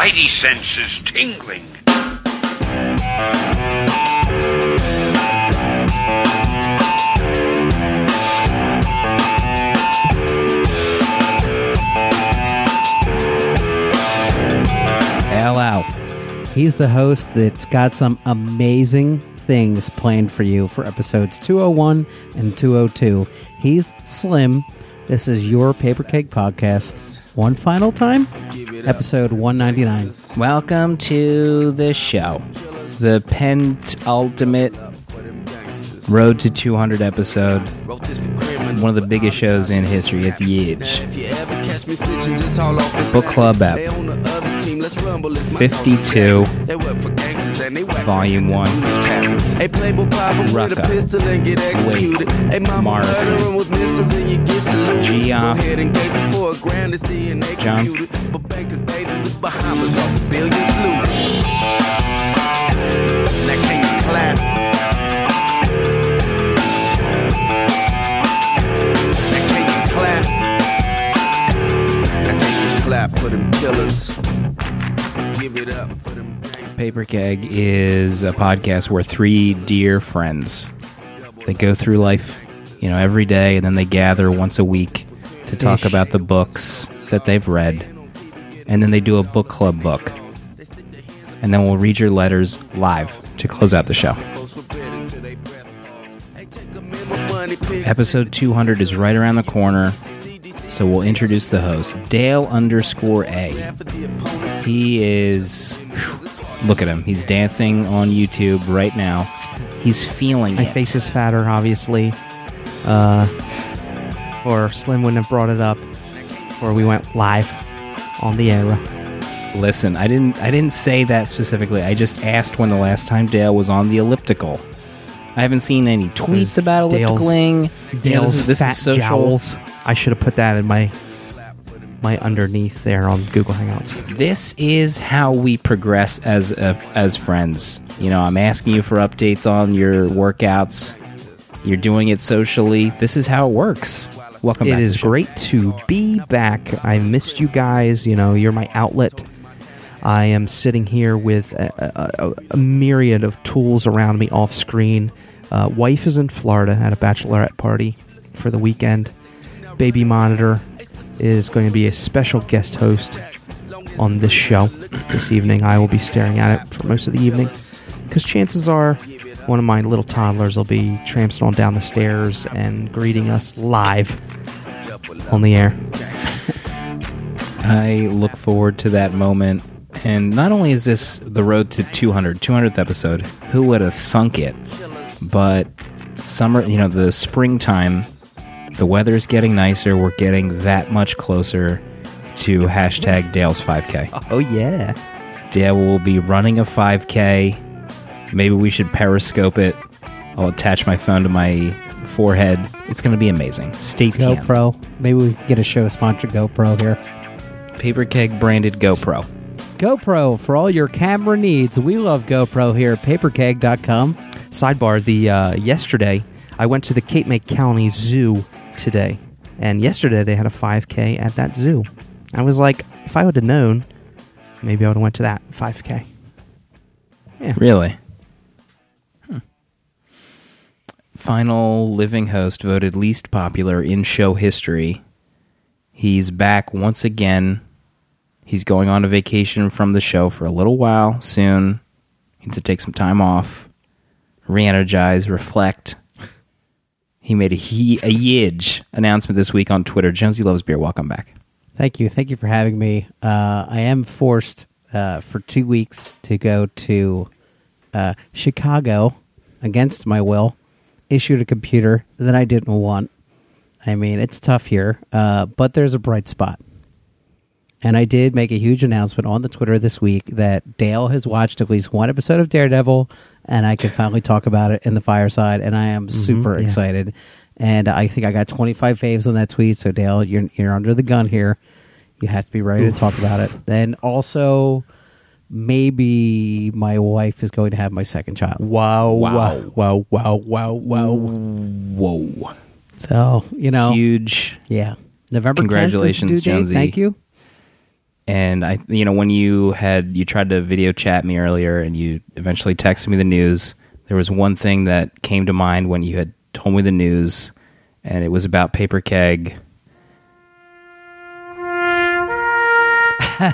spidey senses tingling. Hello. He's the host that's got some amazing things planned for you for episodes 201 and 202. He's Slim. This is your Paper Keg Podcast. One final time, episode 199. Welcome to the show, the penultimate road to 200 episode. One of the biggest shows in history. It's huge. Book Club app. 52, Volume 1. Rucka. Waid. Morrison. Geoff. Johns. Clap for them killers. Give it up for them. Paper Keg is a podcast where three dear friends they go through life, you know, every day, and then they gather once a week to talk Ish. about the books that they've read, and then they do a book club book, and then we'll read your letters live to close out the show. Episode 200 is right around the corner, so we'll introduce the host, Dale underscore A. He is. Look at him. He's dancing on YouTube right now. He's feeling My it. face is fatter, obviously. Uh, or Slim wouldn't have brought it up before we went live on the air. Listen, I didn't. I didn't say that specifically. I just asked when the last time Dale was on the elliptical. I haven't seen any tweets about Dale's- ellipticaling. You know, Dale's this is, this fat social. jowls. I should have put that in my my underneath there on Google Hangouts. This is how we progress as uh, as friends. You know, I'm asking you for updates on your workouts. You're doing it socially. This is how it works. Welcome It is great to be back. I missed you guys. You know, you're my outlet. I am sitting here with a, a, a- a myriad of tools around me off screen. Uh, wife is in Florida at a bachelorette party for the weekend. Baby Monitor is going to be a special guest host on this show this evening. I will be staring at it for most of the evening because chances are one of my little toddlers will be tramping on down the stairs and greeting us live on the air. I look forward to that moment. And not only is this the road to 200, 200th episode, who would have thunk it? But summer, you know, the springtime, the weather is getting nicer. We're getting that much closer to hashtag Dale's 5K. Oh yeah, Dale will be running a 5K. Maybe we should periscope it. I'll attach my phone to my forehead. It's going to be amazing. Stay tuned. GoPro. Maybe we can get a show sponsored GoPro here. Paper Keg branded GoPro. GoPro for all your camera needs. We love GoPro here at paperkeg.com. Sidebar: The uh, yesterday I went to the Cape May County Zoo today, and yesterday they had a 5K at that zoo. I was like, if I would have known, maybe I would have went to that 5K. Yeah. Really? Final living host voted least popular in show history. He's back once again. He's going on a vacation from the show for a little while soon. Needs to take some time off, re energize, reflect. He made a, he, a huge announcement this week on Twitter. Jonesy Loves Beer, welcome back. Thank you. Thank you for having me. Uh, I am forced uh, for two weeks to go to uh, Chicago against my will, issued a computer that I didn't want. I mean, it's tough here, uh, but there's a bright spot. And I did make a huge announcement on the Twitter this week that Dale has watched at least one episode of Daredevil, and I can finally talk about it in the fireside, and I am super yeah. excited. And I think I got 25 faves on that tweet. So Dale, you're you're under the gun here. You have to be ready to talk about it. Then also, maybe my wife is going to have my second child. Wow! Wow. Wow! Wow! Wow! Wow! Whoa. So you know, Huge. yeah, November. 10th is the Congratulations. Jonesy. Thank you. and I, you know, when you had you tried to video chat me earlier, and you eventually texted me the news, there was one thing that came to mind when you had told me the news, and it was about paper keg. and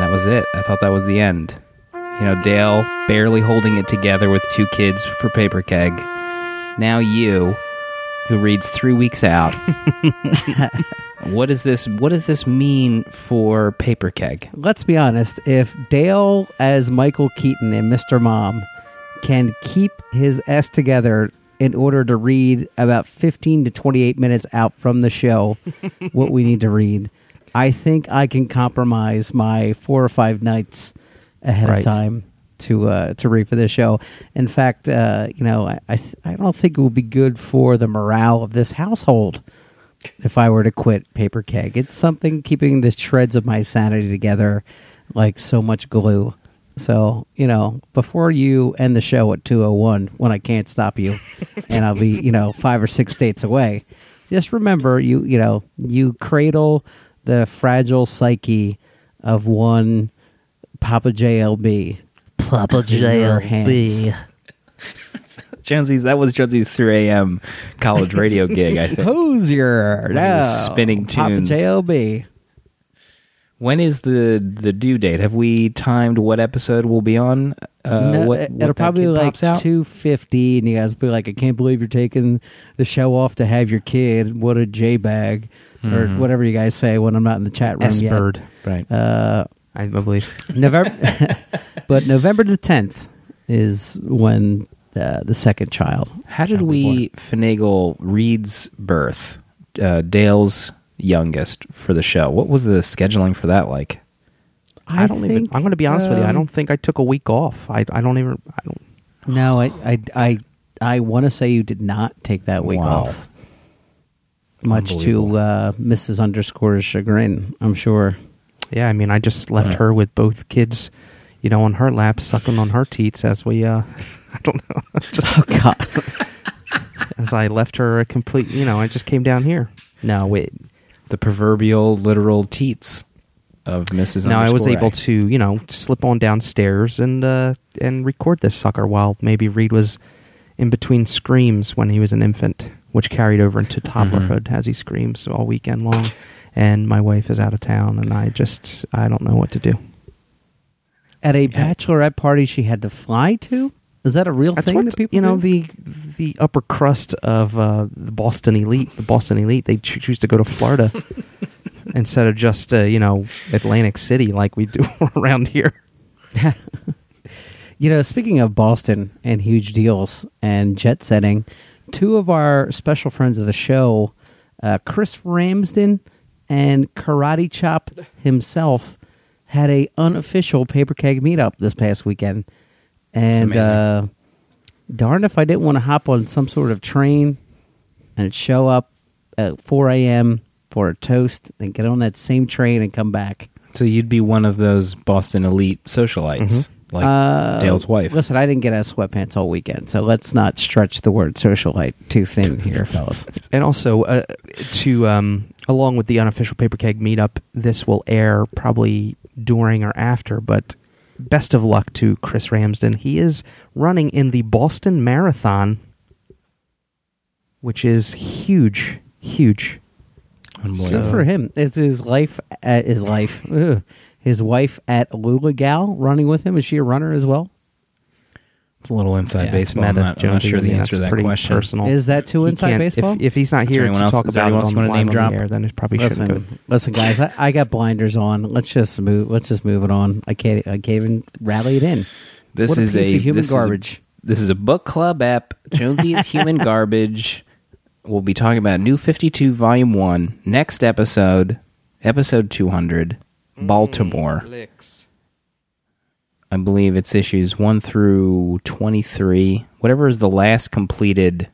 that was it. I thought that was the end. You know, Dale barely holding it together with two kids for paper keg. Now you, who reads three weeks out. what does this? What does this mean for paper keg? Let's be honest. If Dale, as Michael Keaton and Mr. Mom, can keep his S together in order to read about 15 to 28 minutes out from the show what we need to read, I think I can compromise my four or five nights ahead Right. of time to uh, to read for this show. In fact, uh, you know, I I, th- I don't think it would be good for the morale of this household if I were to quit Paper Keg. It's something keeping the shreds of my sanity together like so much glue. So, you know, before you end the show at 201 when I can't stop you and I'll be, you know, 5 or 6 states away, just remember you, you know, you cradle the fragile psyche of one Papa JLB. Papa JLB. Jonesy's that was Jonesy's 3 a.m. college radio gig. I think. Hosier. When he was No. spinning Papa. JLB. When is the the due date? Have we timed what episode we'll be on? Uh, No, what, it- what it'll that probably be like two fifty, and you guys will be like, "I can't believe you're taking the show off to have your kid. What a j bag, or Mhm. whatever you guys say when I'm not in the chat room S yet." bird, Right. Uh, I believe. November, but November the tenth is when uh, the second child. How did shall be we finagle Reed's birth, uh, Dale's youngest, for the show? What was the scheduling for that like? born. I, don't even. think, I'm going to be honest with you. I um, don't think I took a week off. I, I don't even. I don't. No, I I I, I want to say you did not take that week Wow. off. Much to uh, Mrs. Underscore's chagrin, I'm sure. Yeah, I mean, I just left Yeah. her with both kids, you know, on her lap, sucking on her teats as we. uh I don't know. Just Oh God. as I left her a complete. You know, I just came down here. No, wait. The proverbial literal teats of Mrs. Now I was able to, you know, slip on downstairs and uh and record this sucker while maybe Reed was in between screams when he was an infant, which carried over into toddlerhood as he screams all weekend long. And my wife is out of town, and I just I don't know what to do. At a bachelorette party she had to fly to? Is that a real That's thing that people you know do? the the upper crust of uh, the Boston elite. The Boston elite they choo- choose to go to Florida instead of just uh, you know Atlantic City like we do around here. You know, speaking of Boston and huge deals and jet setting, two of our special friends of the show, uh, Chris Ramsden and Karate Chop himself, had a unofficial paper keg meetup this past weekend. And uh, darn if I didn't want to hop on some sort of train and show up at 4 a.m. for a toast and get on that same train and come back. So you'd be one of those Boston elite socialites, like Uh, Dale's wife. Listen, I didn't get out of sweatpants all weekend, so let's not stretch the word socialite too thin here, fellas. And also, uh, to um, along with the unofficial paper keg meetup, this will air probably during or after. But best of luck to Chris Ramsden. He is running in the Boston Marathon, which is huge, huge. Oh, Unbelievable. Good for him. Is his life at his life? ugh, his wife at Lula Gal running with him? Is she a runner as well? It's a little inside Yeah, baseball. it's I'm not, I'm not sure the answer to that pretty question. Personal. Is that too He inside baseball? If, if he's not here anyone to else- talk is about it anyone else on, you wanna name drop? the air, then it probably shouldn't go. listen, listen, guys. I, I got blinders on. Let's just move. Let's just move it on. I can't. I can't even rally it in. This What a is piece a of human this is a- garbage. this is a book club app. Jonesy is human garbage. We'll be talking about New Fifty Two Volume One next episode, episode two hundred, mm, Baltimore. I believe it's issues one through twenty three. Whatever is the last completed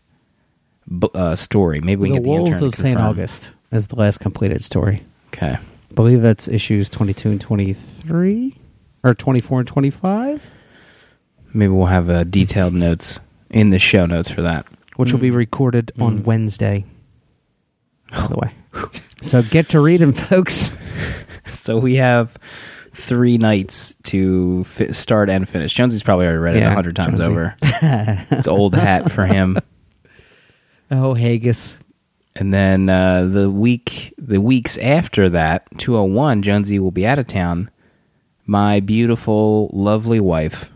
uh, story. Maybe we the can get the Wolves of to St. August is the last completed story. Okay. I believe that's issues twenty-two and twenty-three, or twenty-four and twenty-five. Maybe we'll have uh, detailed notes in the show notes for that. which will be Mm. recorded on Mm. Wednesday. By the way, So get to reading, folks. So we have three nights to fi- start and finish. Jonesy's probably already read it Yeah, a hundred times Jonesy. over. it's old hat for him. Oh, Haggis. And then uh, the week, the weeks after that, two hundred one, Jonesy will be out of town. My beautiful, lovely wife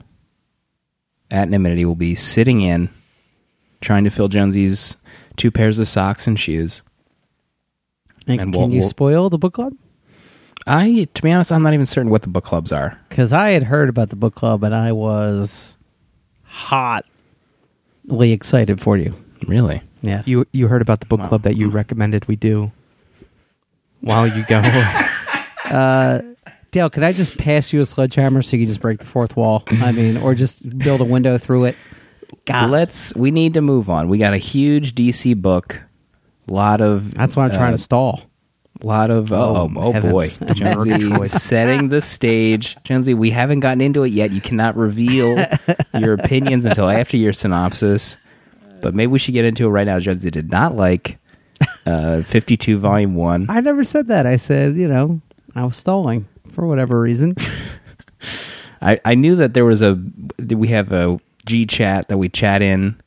at Nimity will be sitting in, trying to fill Jonesy's two pairs of socks and shoes. And, And can we'll- you we'll- spoil the book club? I, to be honest, I'm not even certain what the book clubs are. Because I had heard about the book club and I was hotly excited for you. Really? Yes. you you heard about the book Wow. club that you recommended we do while you go. uh, Dale, could I just pass you a sledgehammer so you can just break the fourth wall? I mean, or just build a window through it? God. Let's. We need to move on. We got a huge DC book. A lot of. That's why I'm trying uh, to stall. Lot of. Oh, Oh, oh, boy, heavens. Jonesy Choice. setting the stage. Jonesy, we haven't gotten into it yet. You cannot reveal your opinions until after your synopsis. But maybe we should get into it right now. Jonesy did not like uh, 52 Volume One. I never said that. I said, you know, I was stalling for whatever reason. I, I knew that there was a we have a G chat that we chat in.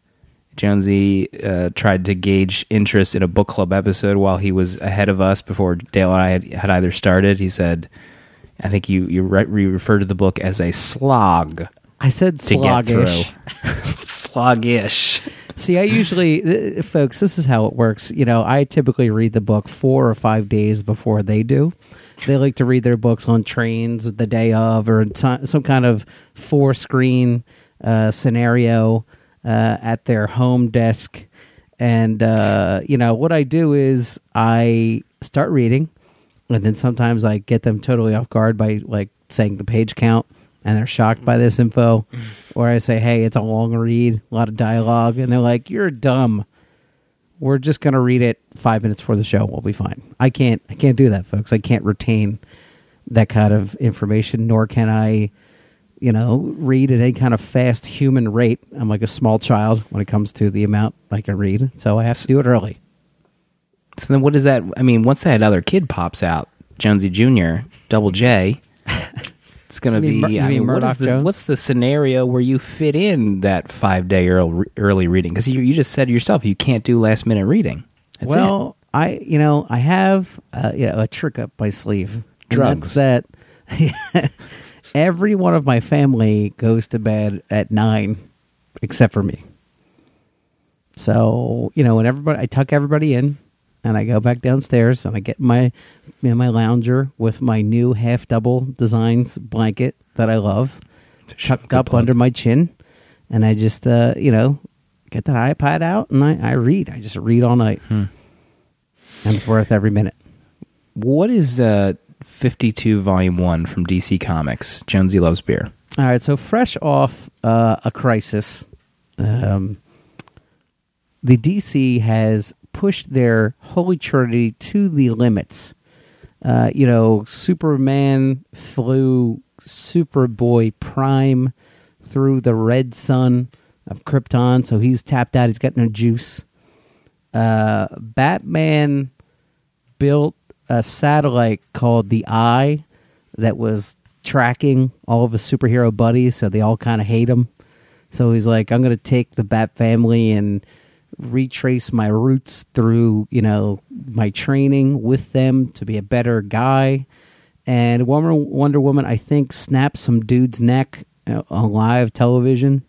Jonesy uh, tried to gauge interest in a book club episode while he was ahead of us before Dale and I had, had either started. He said, "I think you you re- to the book as a slog I said to get sluggish. through, sluggish." See, I usually, folks, this is how it works. You know, I typically read the book four or five days before they do. They like to read their books on trains the day of or ti- some kind of four screen uh, scenario uh, at their home desk. And, uh, you know, what I do is I start reading, and then sometimes I get them totally off guard by like saying the page count, and they're shocked by this info. Or I say, "Hey, it's a long read, a lot of dialogue," and they're like, "You're dumb." We're just gonna read it five minutes for the show. We'll be fine. I can't. I can't do that, folks. I can't retain that kind of information. Nor can I, you know, read at any kind of fast human rate. I'm like a small child when it comes to the amount I can read. So I have to do it early. So then, what is that? I mean, once that other kid pops out, Jonesy Junior, Double J, it's going to be. Mur- I mean what is this, what's the scenario where you fit in that five day early, early reading? Because you, you just said yourself you can't do last minute reading. That's well, I you know I have uh, you know, a trick up my sleeve. Drugs. That every one of my family goes to bed at nine, except for me. So you know when everybody, I tuck everybody in, and I go back downstairs and I get my you know, my lounger with my new half double designs blanket that I love, tucked up under my chin, and I just uh, you know get that iPad out and I, I read. I just read all night, Hmm. and it's worth every minute. What is uh, 52 Volume 1 from DC Comics? Jonesy Loves Beer. All right, so fresh off uh, a crisis, um, the DC has pushed their holy trinity to the limits. Uh, you know, Superman flew Superboy Prime through the red sun of Krypton, so he's tapped out. He's got no juice. Uh, Batman built a satellite called the Eye that was tracking all of his superhero buddies, so they all kind of hate him. So he's like, I'm going to take the Bat family and retrace my roots through, you know, my training with them to be a better guy. And Wonder, Wonder Woman, I think, snapped some dude's neck uh, on live television.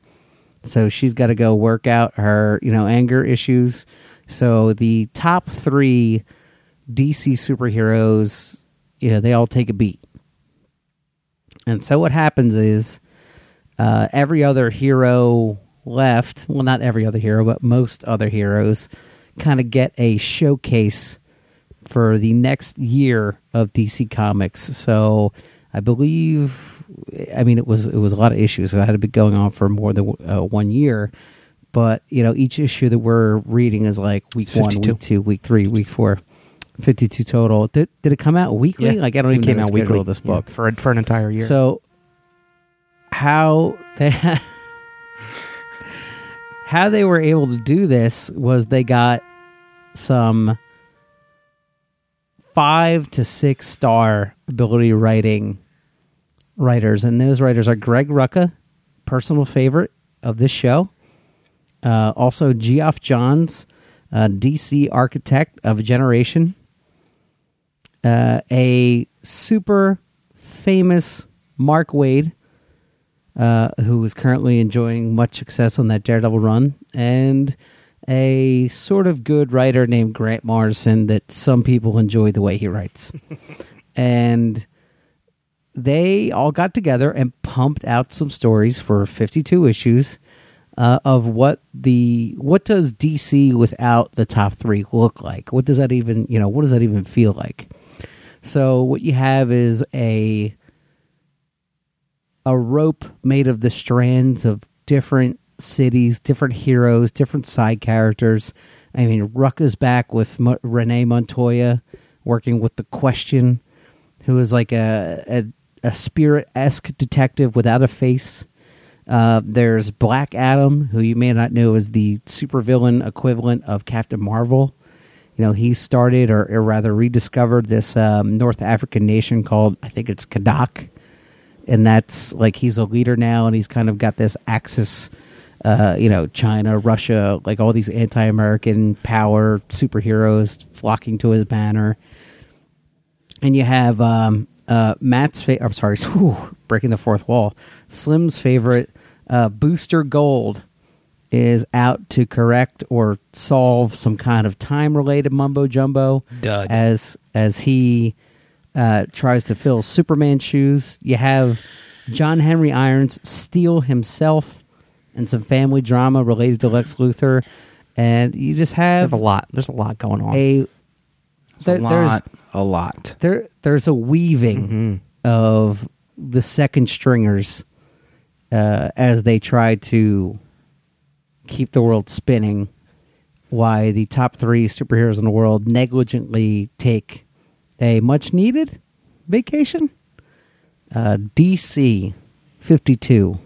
So she's got to go work out her, you know, anger issues. So the top three DC superheroes, you know, they all take a beat. And so what happens is uh, every other hero left, well, not every other hero, but most other heroes kind of get a showcase for the next year of DC Comics. So I believe, I mean, it was it was a lot of issues that had been going on for more than uh, one year. But you know, each issue that we're reading is like week one, 52. week two, week three, week four. 52 total. Did, did it come out weekly? Like, I don't it even came know the out weekly this yeah, book. for for an entire year. So, how they how they were able to do this was they got some five to six star ability writing writers, and those writers are Greg Rucka, personal favorite of this show. Uh, also, Geoff Johns, uh, DC architect of a generation. Uh, a super famous Mark Waid, uh, who is currently enjoying much success on that Daredevil run, and a sort of good writer named Grant Morrison that some people enjoy the way he writes. and they all got together and pumped out some stories for 52 issues uh, of what the what does DC without the top three look like? What does that even you know? What does that even feel like? So what you have is a a rope made of the strands of different cities, different heroes, different side characters. I mean, Ruck is back with Mo- Renee Montoya working with the Question, who is like a a, a spirit esque detective without a face. Uh, there's Black Adam, who you may not know is the supervillain equivalent of Captain Marvel. You know, he started or, or rather rediscovered this um, North African nation called, I think it's Kahndaq. And that's like he's a leader now, and he's kind of got this axis, uh, you know, China, Russia, like all these anti American power superheroes flocking to his banner. And you have um, uh, Matt's I'm sorry, whew, breaking the fourth wall. Slim's favorite, uh, Booster Gold, is out to correct or solve some kind of time related mumbo jumbo. Dud. As as he uh, tries to fill Superman's shoes. You have John Henry Irons Steel himself and some family drama related to Lex Luthor. And you just have have a lot. There's a lot going on. a It's there- a there's lot. A lot. there there's a weaving of the second stringers uh, as they try to keep the world spinning. Why the top three superheroes in the world negligently take a much needed vacation? Uh, DC 52,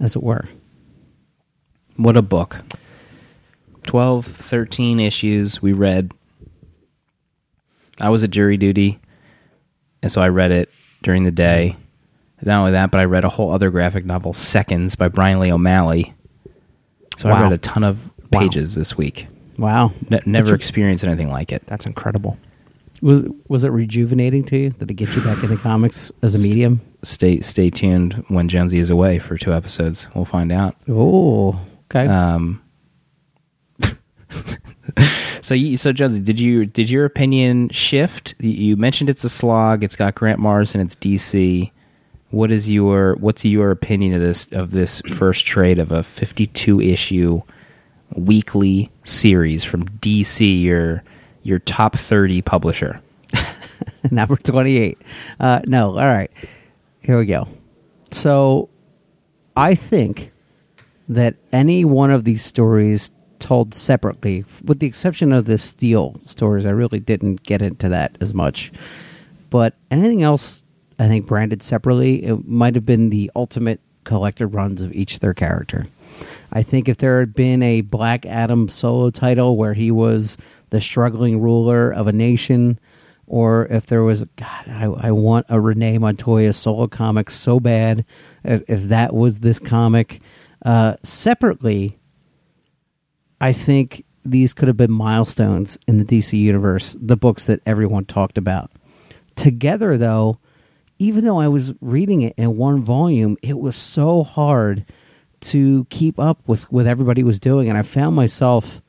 as it were. What a book. 12, 13 issues we read. I was at jury duty, and so I read it during the day. Not only that, but I read a whole other graphic novel, Seconds, by Brian Lee O'Malley. So I read a ton of Wow. pages this week. Wow. Ne- never your- experienced anything like it. That's incredible. Was was it rejuvenating to you? Did it get you back into comics as a medium? Stay stay tuned when Jonesy is away for two episodes. We'll find out. Oh, okay. Um, so, you, so Jonesy, did you did your opinion shift? You- You mentioned it's a slog. It's got Grant Morrison. It's DC. What is your what's your opinion of this of this first trade of a fifty two issue weekly series from DC? Your your top thirty publisher. number 28 uh, no all right here we go so i think that any one of these stories told separately with the exception of the steel stories i really didn't get into that as much but anything else i think branded separately it might have been the ultimate collected runs of each their character i think if there had been a black adam solo title where he was the struggling ruler of a nation or if there was God, I, I want a Renee Montoya solo comic so bad. If, if that was this comic, uh, separately, I think these could have been milestones in the DC universe. The books that everyone talked about together, though, even though I was reading it in one volume, it was so hard to keep up with what everybody was doing, and I found myself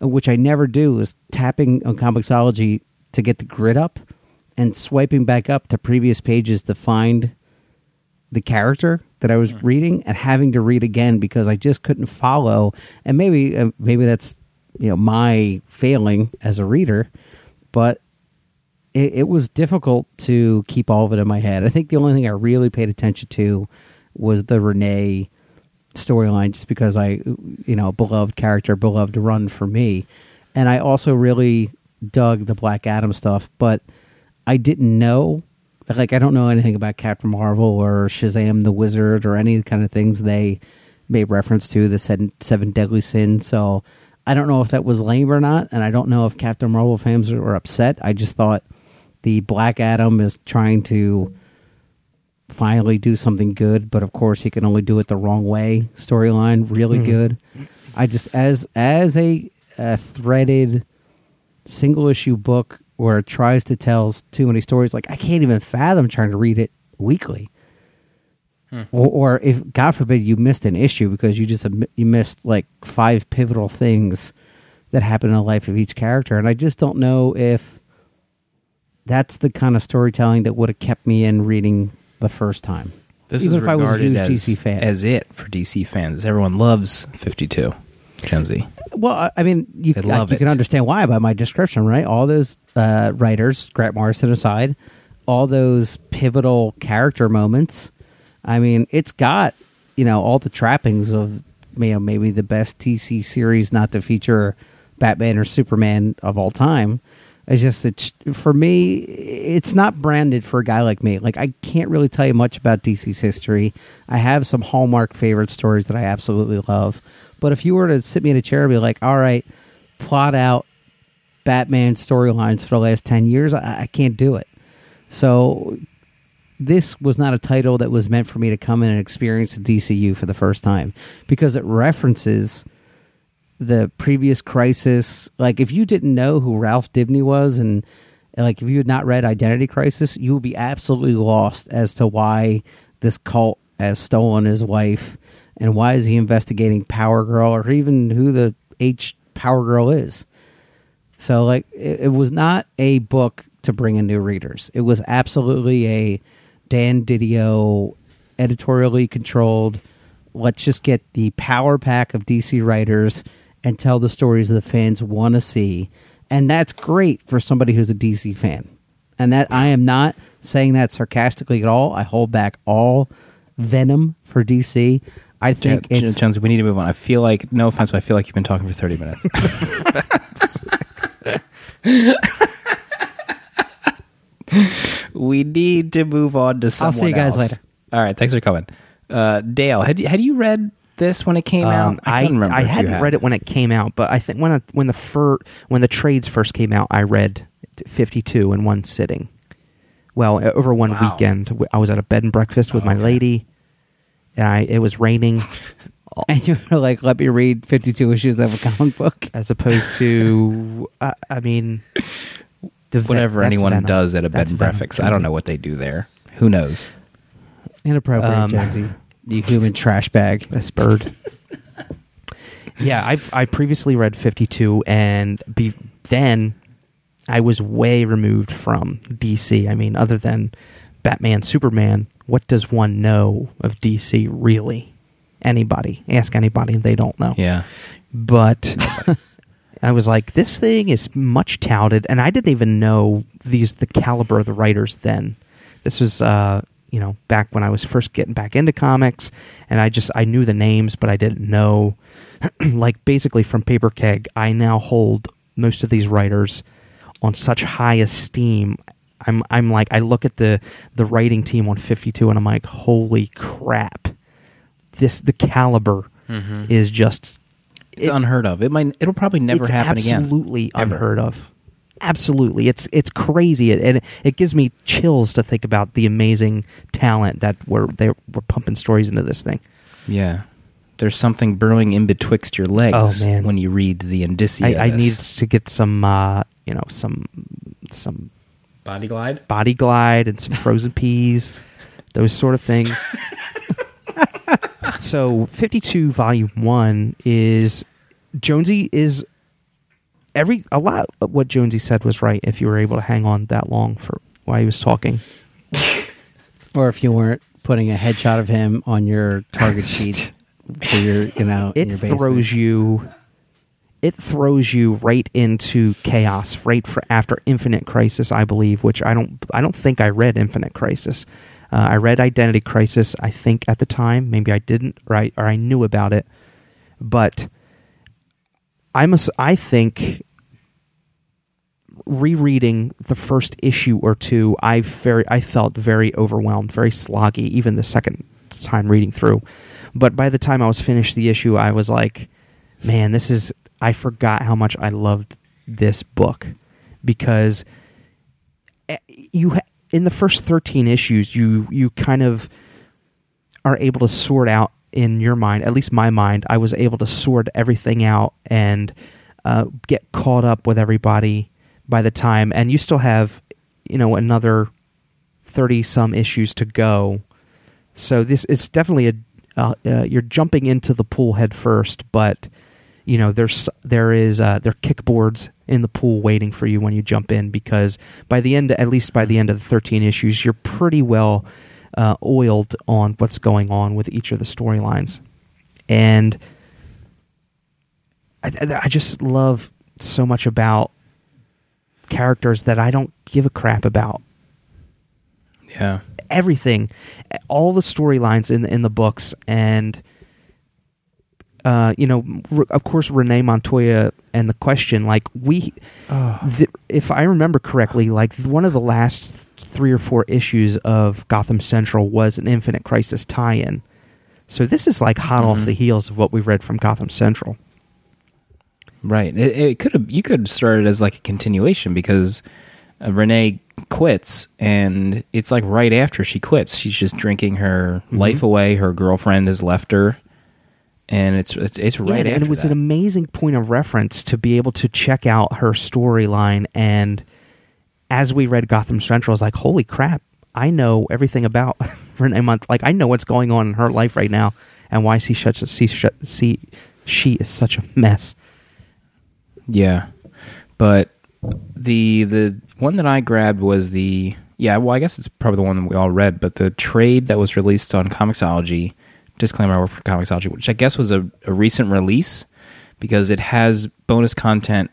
which I never do, is tapping on Comixology to get the grid up and swiping back up to previous pages to find the character that I was reading and having to read again because I just couldn't follow. And maybe uh, maybe that's you know my failing as a reader, but it, it was difficult to keep all of it in my head. I think the only thing I really paid attention to was the Renee storyline just because I, you know, beloved character, beloved run for me. And I also really dug the Black Adam stuff, but I didn't know, like, I don't know anything about Captain Marvel or Shazam the Wizard or any kind of things they made reference to the seven, seven deadly sins. So I don't know if that was lame or not, and I don't know if Captain Marvel fans were upset. I just thought the Black Adam is trying to finally do something good, but of course he can only do it the wrong way. Storyline really mm-hmm. good. I just as as a, a threaded single issue book where it tries to tell too many stories, like I can't even fathom trying to read it weekly. Hmm. Or, or if God forbid you missed an issue because you just um, you missed like five pivotal things that happen in the life of each character, and I just don't know if that's the kind of storytelling that would have kept me in reading the first time. This Even is if I was a regarded huge as, DC fan. as it for DC fans. Everyone loves 52, Jonesy. Well, I- mean, you, I- you can understand why by my description, right? All those uh, writers, Grant Morrison aside, all those pivotal character moments. I mean, it's got you know all the trappings of you know maybe the best DC series not to feature Batman or Superman of all time. It's just it's for me, it's not branded for a guy like me. Like I can't really tell you much about DC's history. I have some hallmark favorite stories that I absolutely love, but if you were to sit me in a chair and be like, "All right, plot out Batman storylines for the last ten years," I, I can't do it. So this was not a title that was meant for me to come in and experience the DCU for the first time because it references the previous crisis. Like, if you didn't know who Ralph Dibny was, and like if you had not read Identity Crisis, you would be absolutely lost as to why this cult has stolen his wife and why is he investigating Power Girl or even who the H Power Girl is. So, like, it, it was not a book to bring in new readers. It was absolutely a Dan Didio editorially controlled. Let's just get the power pack of DC writers and tell the stories the fans want to see, and that's great for somebody who's a DC fan. And that I am not saying that sarcastically at all. I hold back all venom for DC. I think Jo- it's Jonesy, we need to move on. I feel like, no offense, but I feel like you've been talking for 30 minutes. we need to move on to I'll see you guys else. later. All right, thanks for coming. Uh, Dale, had you, had you read this when it came out? Um, I couldn't remember I hadn't had. read it when it came out, but I think when I, when the fir- when the trades first came out, I read 52 in one sitting. Well, over one Wow. weekend, I was at a bed and breakfast with Oh, my okay. lady. And I, it was raining, and you're like, let me read 52 issues of a comic book. as opposed to, uh, I mean, the Whatever anyone Venom. does at a bed That's and breakfast. I don't know what they do there. Who knows? Inappropriate, Um, Jonesy. You human trash bag. This bird. yeah, I've I previously read 52, and be, then I was way removed from DC. I mean, other than Batman, Superman, what does one know of DC really? Anybody? Ask anybody, they don't know. Yeah. But I was like, this thing is much touted, and I didn't even know these the caliber of the writers then. This was, uh, you know, back when I was first getting back into comics, and I just I knew the names, but I didn't know. like basically from Paper Keg, I now hold most of these writers on such high esteem. I'm I'm like I look at the the writing team on 52, and I'm like, holy crap! This the caliber mm-hmm. is just It's it- unheard of. It might. It'll probably never happen again. absolutely unheard of. Absolutely, it's it's crazy, it, and it gives me chills to think about the amazing talent that were they were pumping stories into this thing. Yeah. There's something brewing in betwixt your legs Oh, man. when you read the indicia. I, I need to get some, uh, you know, some some body glide. body glide and some frozen peas, those sort of things. so, 52 volume 1 is Jonesy is every a lot of what Jonesy said was right if you were able to hang on that long for while he was talking. Or if you weren't putting a headshot of him on your target sheet for your, you know, in It throws you it throws you right into chaos right for after Infinite Crisis, I believe, which I don't I don't think I read Infinite Crisis. Uh, I read Identity Crisis, I think at the time, maybe I didn't, or or I knew about it, but I must I think rereading the first issue or two, I very I felt very overwhelmed, very sloggy, even the second time reading through. But by the time I was finished the issue, I was like, man, this is. I forgot how much I loved this book because eh, you in the first 13 issues you you kind of are able to sort out in your mind at least my mind i was able to sort everything out and uh, get caught up with everybody by the time and you still have you know another 30 some issues to go. So this it's definitely a uh, uh, you're jumping into the pool head first but you know there's there is uh, there are kickboards in the pool waiting for you when you jump in because by the end at least by the end of the 13 issues you're pretty well uh, oiled on what's going on with each of the storylines. And I, I I just love so much about characters that I don't give a crap about Yeah. everything, all the storylines in in the books, and uh, you know, of course, Renee Montoya and the question, like we, the, if I remember correctly, like one of the last three or four issues of Gotham Central was an Infinite Crisis tie-in. So this is like hot off Mhm. the heels of what we read from Gotham Central. Right. It, it could have. You could have started as like a continuation because uh, Renee quits, and it's like right after she quits, she's just drinking her life away. Her girlfriend has left her, and it's it's, it's right yeah, and it was that. an amazing point of reference to be able to check out her storyline. And as we read Gotham Central, I was like, holy crap, I know everything about Renee Mont. Like, I know what's going on in her life right now and why she, a, she, she, she is such a mess. Yeah, but the the one that I grabbed was the yeah. Well, I guess it's probably the one that we all read, but the trade that was released on Comixology. Disclaimer: I work for Comixology, which I guess was a, a recent release because it has bonus content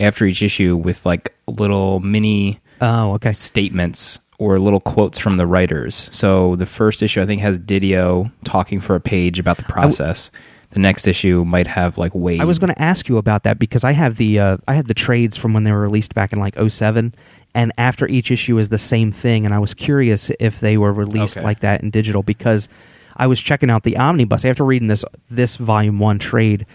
after each issue with like little mini Oh, okay. statements or little quotes from the writers. So the first issue I think has Didio talking for a page about the process. The next issue might have like Waid. I was going to ask you about that because I have the uh, I had the trades from when they were released back in like 07 and after each issue is the same thing and I was curious if they were released Okay. like that in digital because I was checking out the omnibus after reading this this volume 1 trade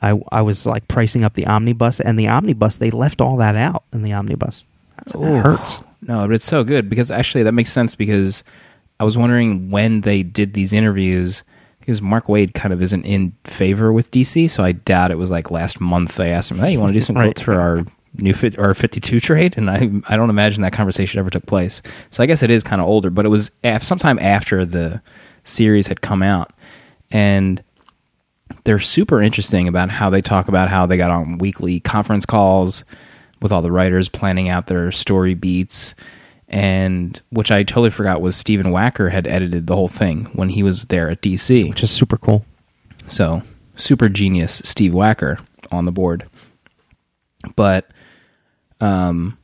I I was like pricing up the omnibus and the omnibus they left all that out in the omnibus That's, Ooh. that hurts No, but it's so good because actually that makes sense because I was wondering when they did these interviews because Mark Waid kind of isn't in favor with DC, so I doubt it was like last month they asked him, "Hey, you want to do some Right. quotes for our new fit or 52 trade?" And I I don't imagine that conversation ever took place. So I guess it is kind of older, but it was af- sometime after the series had come out, and they're super interesting about how they talk about how they got on weekly conference calls with all the writers planning out their story beats and which I totally forgot was Stephen Wacker had edited the whole thing when he was there at DC. which is super cool So, super genius Steve Wacker on the board. But um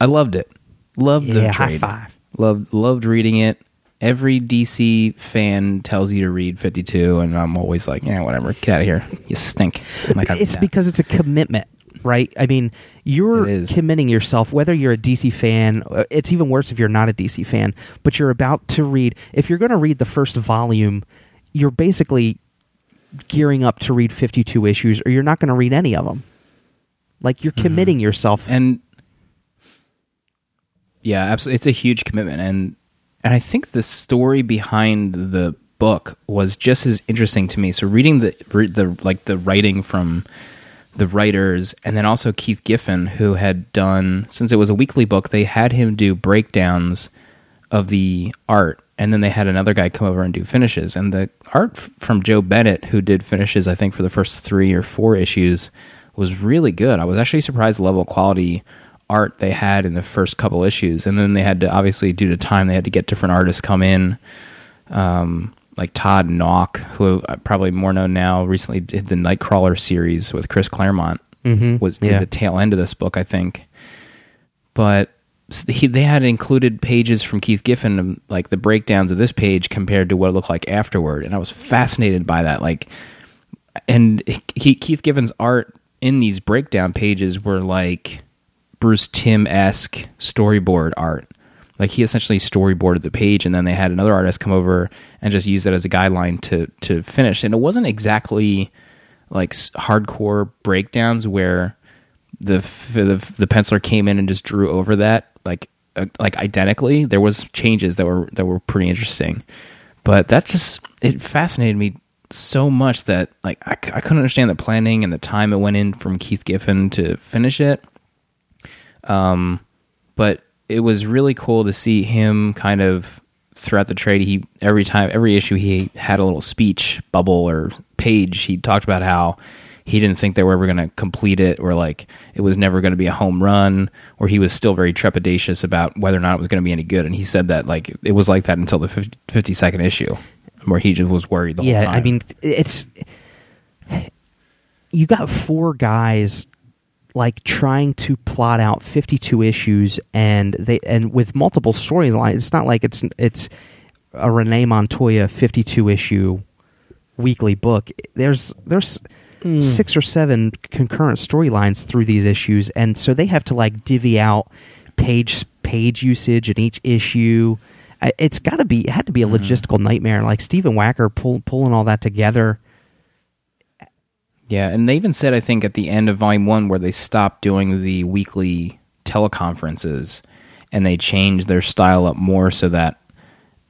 I loved it. Loved the Yeah, high trade. five. Loved loved reading it. Every DC fan tells you to read 52 and I'm always like, "Yeah, whatever. Get out of here. You stink." Like, it's "Yeah." because it's a commitment right? I mean you're committing yourself whether you're a dc fan uh, it's even worse if you're not a dc fan but you're about to read if you're going to read the first volume you're basically gearing up to read 52 issues or you're not going to read any of them like you're committing yourself. Mm-hmm. and yeah absolutely it's a huge commitment and and i think the story behind the book was just as interesting to me. So reading the re- the like the writing from the writers and then also keith giffen who had done since it was a weekly book they had him do breakdowns of the art and then they had another guy come over and do finishes. And the art from joe bennett who did finishes i think for the first three or four issues was really good. I was actually surprised the level of quality art they had in the first couple issues. And then they had to obviously due to time they had to get different artists come in. Um, like Todd Nauck, who uh, probably more known now, recently did the Nightcrawler series with Chris Claremont. Mhm. Was Yeah. the tail end of this book, I think. But he, they had included pages from Keith Giffen, like the breakdowns of this page compared to what it looked like afterward, and I was fascinated by that. Like, and he, Keith Giffen's art in these breakdown pages were like Bruce Timm esque storyboard art. Like he essentially storyboarded the page, and then they had another artist come over and just use that as a guideline to to finish. And it wasn't exactly like hardcore breakdowns where the the, the penciler came in and just drew over that like uh, like identically. There was changes that were that were pretty interesting, but that just it fascinated me so much that like I couldn't understand the planning and the time it went in from Keith Giffen to finish it. Um, but it was really cool to see him kind of throughout the trade. He every time every issue he had a little speech bubble or page. He talked about how he didn't think they were ever going to complete it or like it was never going to be a home run or he was still very trepidatious about whether or not it was going to be any good and he said that like it was like that until the 50, 52nd issue where he just was worried the yeah, whole time I mean, it's you got four guys like trying to plot out 52 issues and they and with multiple storylines. It's not like it's it's a Renee Montoya 52 issue weekly book. There's there's hmm. six or seven concurrent storylines through these issues and so they have to like divvy out page page usage in each issue. It's got to be it had to be a hmm. logistical nightmare. Like Stephen Wacker pull, pulling all that together. Yeah, and they even said I think at the end of volume one where they stopped doing the weekly teleconferences and they changed their style up more so that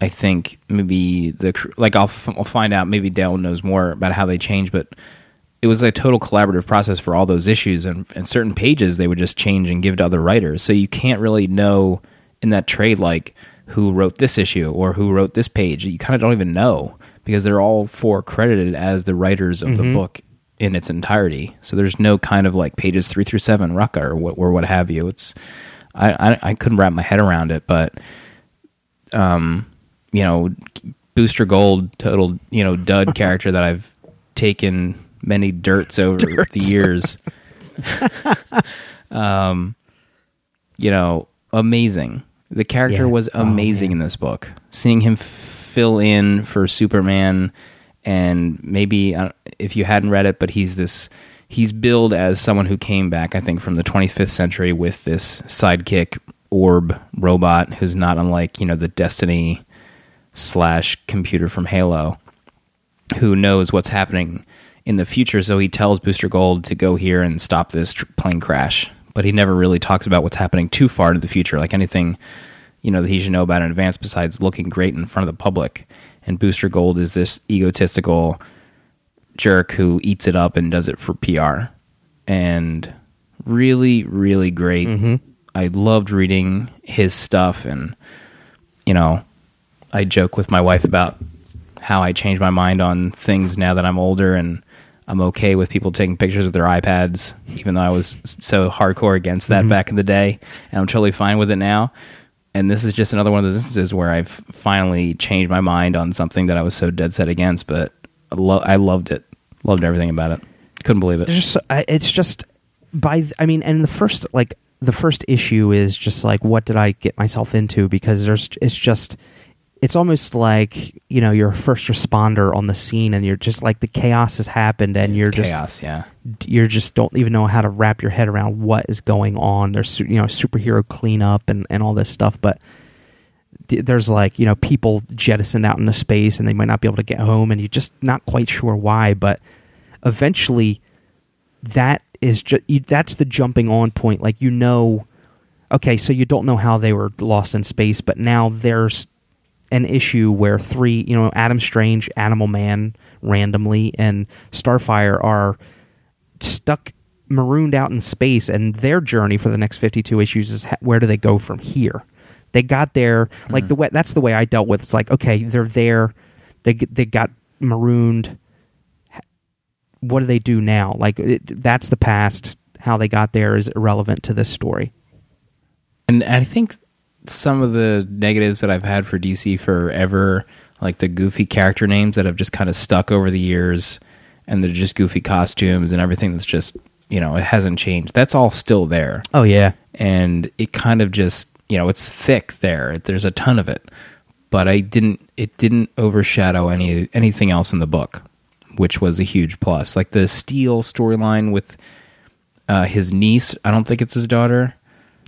I think maybe the like I'll f- I'll find out maybe Dale knows more about how they changed, but it was a total collaborative process for all those issues and, and certain pages they would just change and give to other writers. So you can't really know in that trade like who wrote this issue or who wrote this page. You kind of don't even know because they're all four credited as the writers of the mm-hmm. book in its entirety. So there's no kind of like pages three through seven rucka or what or what have you. It's I, I I couldn't wrap my head around it, but um, you know, Booster Gold, total you know dud character that I've taken many dirts over the years. um, you know, amazing. The character Yeah. was Oh, amazing in this book. Seeing him fill in for Superman, and maybe uh, if you hadn't read it, but he's this. He's billed as someone who came back, I think, from the 25th century with this sidekick orb robot who's not unlike, you know, the Destiny slash computer from Halo who knows what's happening in the future. So he tells Booster Gold to go here and stop this tr- plane crash. But he never really talks about what's happening too far into the future, like anything you know that he should know about in advance besides looking great in front of the public. And Booster Gold is this egotistical jerk who eats it up and does it for PR. And really, really great. Mm-hmm. I loved reading his stuff and you know, I joke with my wife about how I change my mind on things now that I'm older and I'm okay with people taking pictures with their iPads, even though I was so hardcore against that mm-hmm. back in the day. And I'm totally fine with it now. And this is just another one of those instances where I've finally changed my mind on something that I was so dead set against, but I, lo- I loved it. Loved everything about it. Couldn't believe it. It's just by I mean, and the first like the first issue is just like what did I get myself into because there's it's just it's almost like you know you're a first responder on the scene and you're just like the chaos has happened and you're just Chaos, yeah. you're just don't even know how to wrap your head around what is going on. There's you know superhero cleanup and and all this stuff, but there's like you know people jettisoned out into space and they might not be able to get home, and you're just not quite sure why. But eventually, that is just that's the jumping on point. Like you know, okay, so you don't know how they were lost in space, but now there's an issue where three, you know, Adam Strange, Animal Man, randomly, and Starfire are stuck marooned out in space and their journey for the next 52 issues is ha- where do they go from here? They got there like mm-hmm. the way that's the way i dealt with. It's like okay they're there they they got marooned what do they do now? Like it, that's the past. How they got there is irrelevant to this story. And I think some of the negatives that I've had for DC forever, like the goofy character names that have just kind of stuck over the years, and they're just goofy costumes and everything that's just, you know, it hasn't changed. That's all still there. oh yeah And it kind of just, you know, it's thick there. There's a ton of it. But I didn't, it didn't overshadow any anything else in the book, which was a huge plus. Like the Steel storyline with uh, his niece, I don't think it's his daughter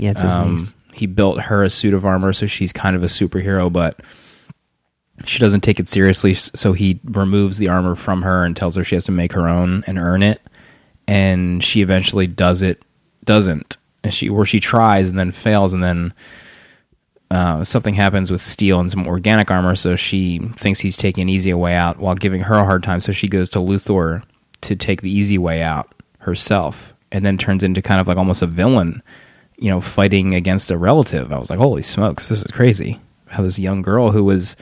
yeah it's his um, niece. He built her a suit of armor, so she's kind of a superhero, but she doesn't take it seriously. So he removes the armor from her and tells her she has to make her own and earn it. And she eventually does it, doesn't, and she or she tries and then fails, and then uh, something happens with steel and some organic armor. So she thinks he's taking an easy way out while giving her a hard time. So she goes to Luthor to take the easy way out herself, and then turns into kind of like almost a villain, you know, fighting against a relative. I was like, holy smokes, this is crazy. How this young girl who was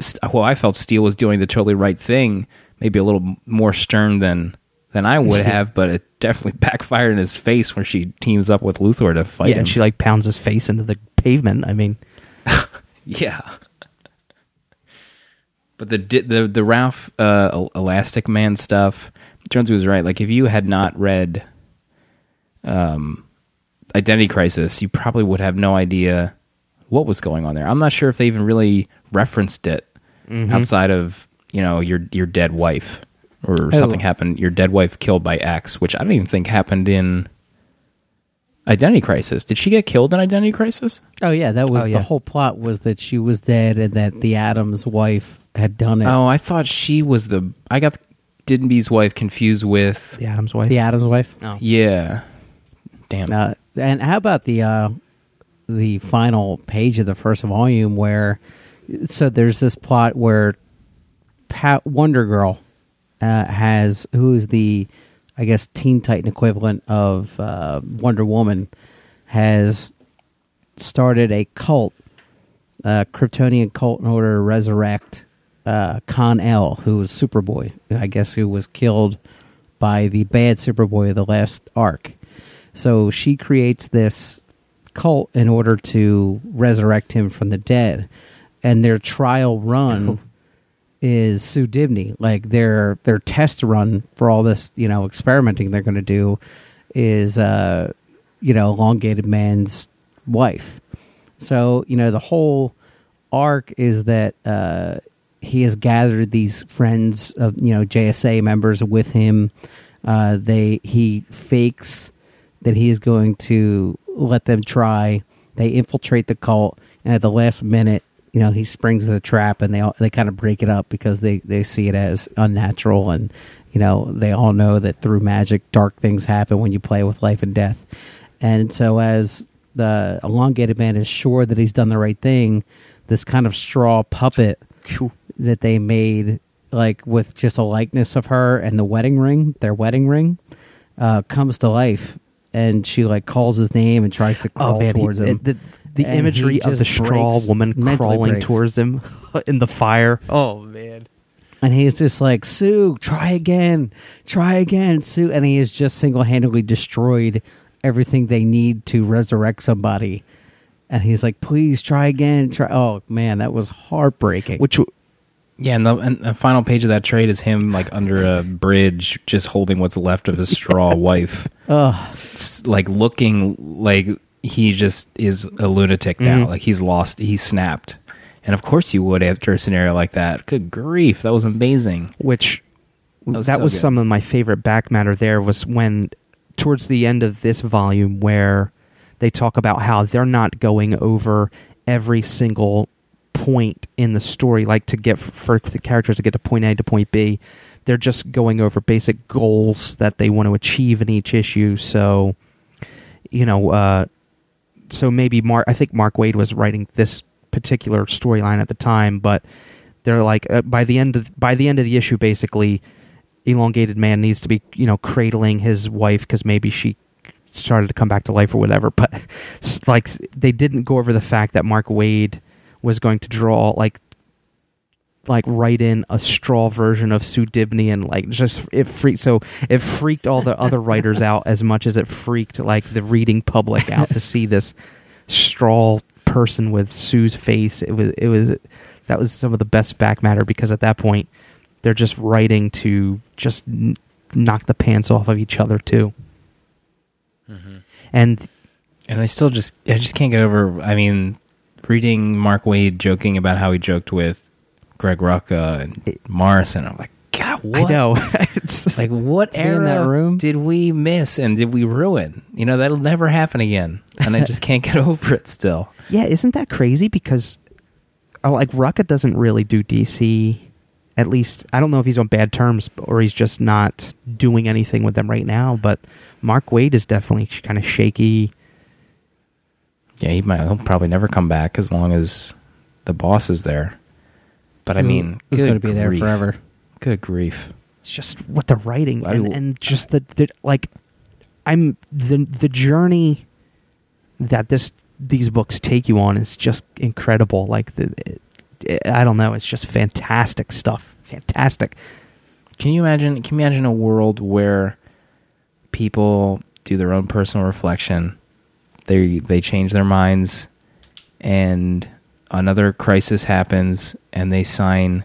st- well, I felt Steel was doing the totally right thing, maybe a little more stern than than I would have, but it definitely backfired in his face when she teams up with Luthor to fight yeah, him. and she like pounds his face into the pavement. I mean, yeah. But the the the Ralph uh, Elastic Man stuff, Jonesy was right. Like if you had not read um, Identity Crisis, you probably would have no idea what was going on there. I'm not sure if they even really referenced it outside of you know your your dead wife or something happened. Your dead wife killed by X, which I don't even think happened in Identity Crisis. Did she get killed in Identity Crisis? Oh yeah, that was Oh, yeah. the whole plot was that she was dead and that the Atom's wife had done it. Oh, I thought she was the. I got Dibny's wife confused with. the Atom's wife. the Atom's wife. Oh. Yeah. Damn. Uh, and how about the uh, the final page of the first volume where so there's this plot where Pat Wonder Girl uh, has who's the I guess Teen Titan equivalent of uh, Wonder Woman has started a cult, a Kryptonian cult, in order to resurrect uh, Kon-El, who was Superboy, I guess, who was killed by the bad Superboy of the last arc. So she creates this cult in order to resurrect him from the dead. And their trial run is Sue Dibny. Like their their test run for all this, you know, experimenting they're going to do is uh you know, elongated man's wife. So, you know, the whole arc is that uh he has gathered these friends of, you know, JSA members with him. Uh they he fakes that he is going to let them try. They infiltrate the cult, and at the last minute, you know, he springs the trap, and they all, they kind of break it up because they they see it as unnatural, and you know, they all know that through magic, dark things happen when you play with life and death. And so, as the elongated man is sure that he's done the right thing, this kind of straw puppet that they made, like with just a likeness of her and the wedding ring, their wedding ring, uh, comes to life, and she like calls his name and tries to oh, crawl Oh man, he- towards him. the, the imagery of the straw woman crawling breaks. towards him in the fire. Oh man, And he's just like, Sue, try again, try again, Sue. And he has just single handedly destroyed everything they need to resurrect somebody. And he's like, please try again. Try. Oh man, that was heartbreaking. which w- Yeah, and the, and the final page of that trade is him like under a bridge, just holding what's left of his straw wife, Ugh. like looking like he just is a lunatic now. Mm-hmm. Like he's lost, he's snapped. And of course you would after a scenario like that. Good grief, that was amazing. which That that was was, so good. some of my favorite back matter there was when towards the end of this volume where they talk about how they're not going over every single point in the story like to get for the characters to get to point A to point B they're just going over basic goals that they want to achieve in each issue. So you know uh so maybe Mark I think Mark Waid was writing this particular storyline at the time but they're like uh, by the end of by the end of the issue basically elongated man needs to be you know cradling his wife because maybe she started to come back to life or whatever. But like they didn't go over the fact that mark waid was going to draw like like write in a straw version of Sue Dibny and like just it freaked so it freaked all the other writers out as much as it freaked like the reading public out to see this straw person with Sue's face. It was it was that was some of the best back matter because at that point they're just writing to just n- knock the pants off of each other too. Mm-hmm. And And I still just I just can't get over I mean, reading Mark Waid joking about how he joked with Greg Rucka and Morrison, I'm like, God, I what? know. it's Like what era that room? did we miss and did we ruin? You know that'll never happen again, and I just can't get over it. Still, Yeah, isn't that crazy? Because uh, like Rucka doesn't really do DC. At least I don't know if he's on bad terms or he's just not doing anything with them right now. But Mark Waid is definitely kind of shaky. Yeah, he might. He'll probably never come back as long as the boss is there. But I mean, he's going to be there forever. Good grief! It's just what the writing I and, and just the, the like. I'm the the journey that this these books take you on is just incredible. Like the, it, I don't know, it's just fantastic stuff. Fantastic. Can you imagine? Can you imagine a world where people do their own personal reflection, they they change their minds, and another crisis happens, and they sign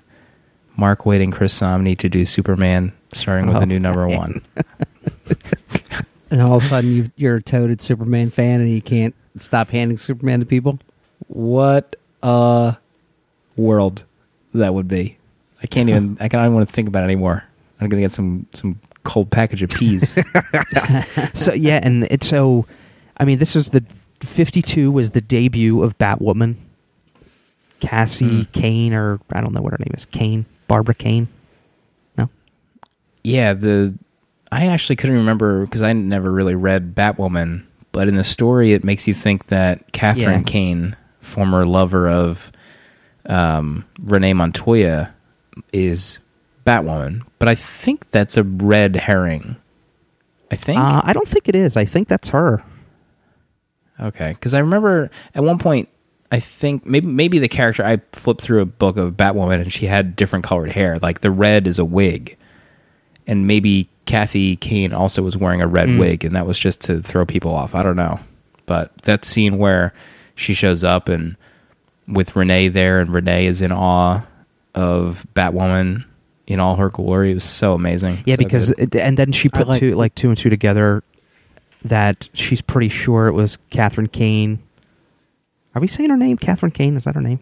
Mark Waid and Chris Samnee to do Superman, starting with Oh, a new number one. And all of a sudden, you've, you're a toted Superman fan, and you can't stop handing Superman to people. What a world that would be! I can't even. I can't even want to think about it anymore. I'm gonna get some some cold package of peas. so yeah, and it's so. I mean, this is the fifty-two was the debut of Batwoman. Cassie Mm. Kane, or I don't know what her name is, Kane, Barbara Kane. No, Yeah, the I actually couldn't remember because I never really read Batwoman, but in the story, it makes you think that Catherine Yeah. Kane, former lover of um, Renee Montoya, is Batwoman. But I think that's a red herring. I think uh, I don't think it is. I think that's her. Okay, because I remember at one point. I think maybe maybe the character I flipped through a book of Batwoman and she had different colored hair. Like the red is a wig, and maybe Kathy Kane also was wearing a red Mm. wig, and that was just to throw people off. I don't know, but that scene where she shows up and with Renee there, and Renee is in awe of Batwoman in all her glory. It was so amazing. Yeah, So because good. and then she put like- two like two and two together. That she's pretty sure it was Catherine Kane. Are we saying her name? Catherine Kane? Is that her name?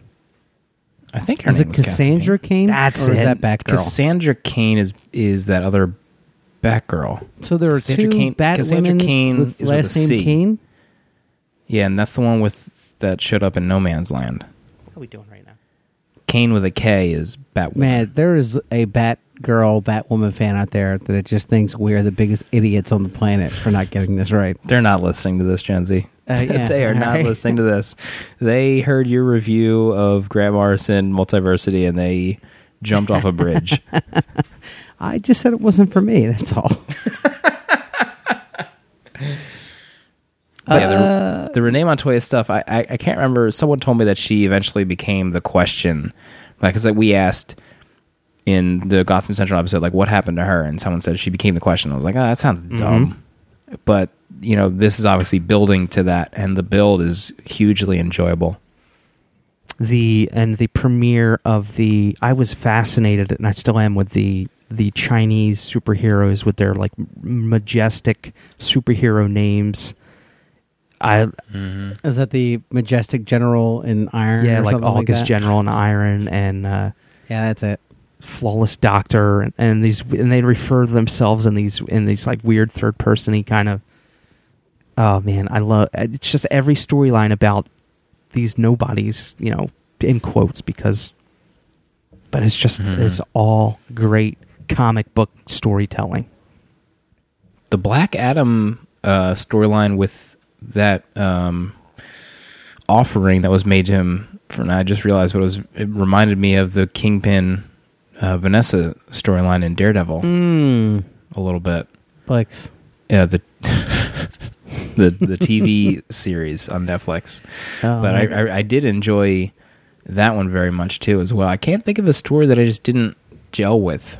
I think her Is name it was Cassandra Kane? That's or is it. that Batgirl? Cassandra Kane is is that other Batgirl. so there are Cassandra two Kane- Bat Cassandra women Kane with is with last a name C. Kane. Yeah, and that's the one with that showed up in No Man's Land. What are we doing right now? Kane with a K is Batwoman. Man, there is a Batgirl, Batwoman fan out there that it just thinks we are the biggest idiots on the planet for not getting this right. They're not listening to this, Gen Z. Uh, yeah, they are not alright. listening to this. They heard your review of Grant Morrison Multiversity and they jumped off a bridge. I just said it wasn't for me. That's all. Yeah, the, Renee Montoya stuff, I, I I can't remember. Someone told me that she eventually became the question, like because like, we asked in the Gotham Central episode, like what happened to her, and someone said she became the question. I was like, oh, that sounds mm-hmm. dumb, but you know, this is obviously building to that, and the build is hugely enjoyable. the and the premiere of the I was fascinated and I still am with the the Chinese superheroes with their like majestic superhero names. I Is that the majestic general in Iron? yeah, or like August that? General in Iron and uh, Yeah, that's it. Flawless Doctor and, and these and they refer to themselves in these in these like weird third persony kind of. Oh man, I love it's just every storyline about these nobodies, you know, in quotes because but it's just Mhm. it's all great comic book storytelling. The Black Adam uh, storyline with that um, offering that was made to him, for, I just realized what it was. It reminded me of the Kingpin uh, Vanessa storyline in Daredevil Mm. a little bit. Plex. Yeah, the the the TV series on Netflix. Oh, but I, I I did enjoy that one very much too as well. I can't think of a story that I just didn't gel with.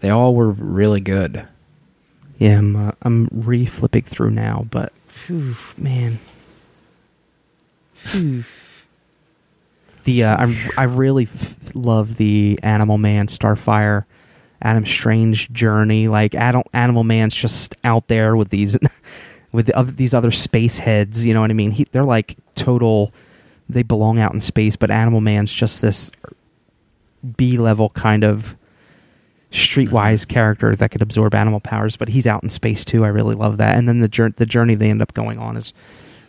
They all were really good. Yeah, I'm uh, I'm re-flipping through now, but phew, man, Phew. the uh, I I really f- love the Animal Man Starfire, Adam Strange journey. Like Adam, Animal Man's just out there with these with the other, these other space heads. You know what I mean? He, they're like total. They belong out in space, but Animal Man's just this B level kind of streetwise mm-hmm. character that could absorb animal powers, but he's out in space too. I really love that. And then the jour- the journey they end up going on is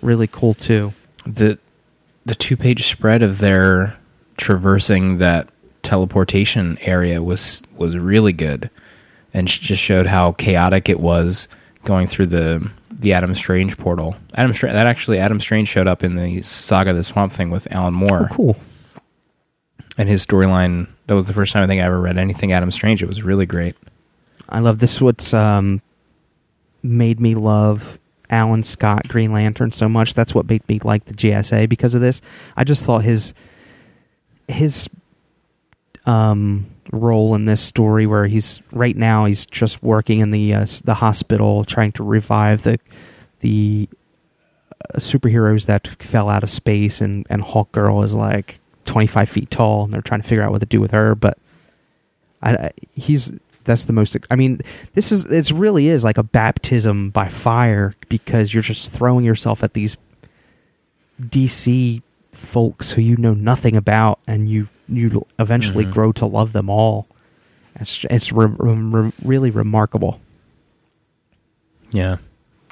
really cool too. the the two page spread of their traversing that teleportation area was was really good and just showed how chaotic it was going through the the Adam Strange portal. Adam that actually Adam Strange showed up in the Saga of the Swamp Thing with Alan Moore Oh, cool. and his storyline. That was the first time I think I ever read anything Adam Strange. It was really great. I love this. What's um, made me love Alan Scott Green Lantern so much. That's what made me like the JSA because of this. I just thought his his um, role in this story, where he's right now, he's just working in the uh, the hospital, trying to revive the the uh, superheroes that fell out of space, and and Hawk Girl is like twenty five feet tall, and they're trying to figure out what to do with her, but. I, he's that's the most i mean this is it really is like a baptism by fire because you're just throwing yourself at these dc folks who you know nothing about and you you eventually Mhm. grow to love them all it's it's re- re- really remarkable Yeah,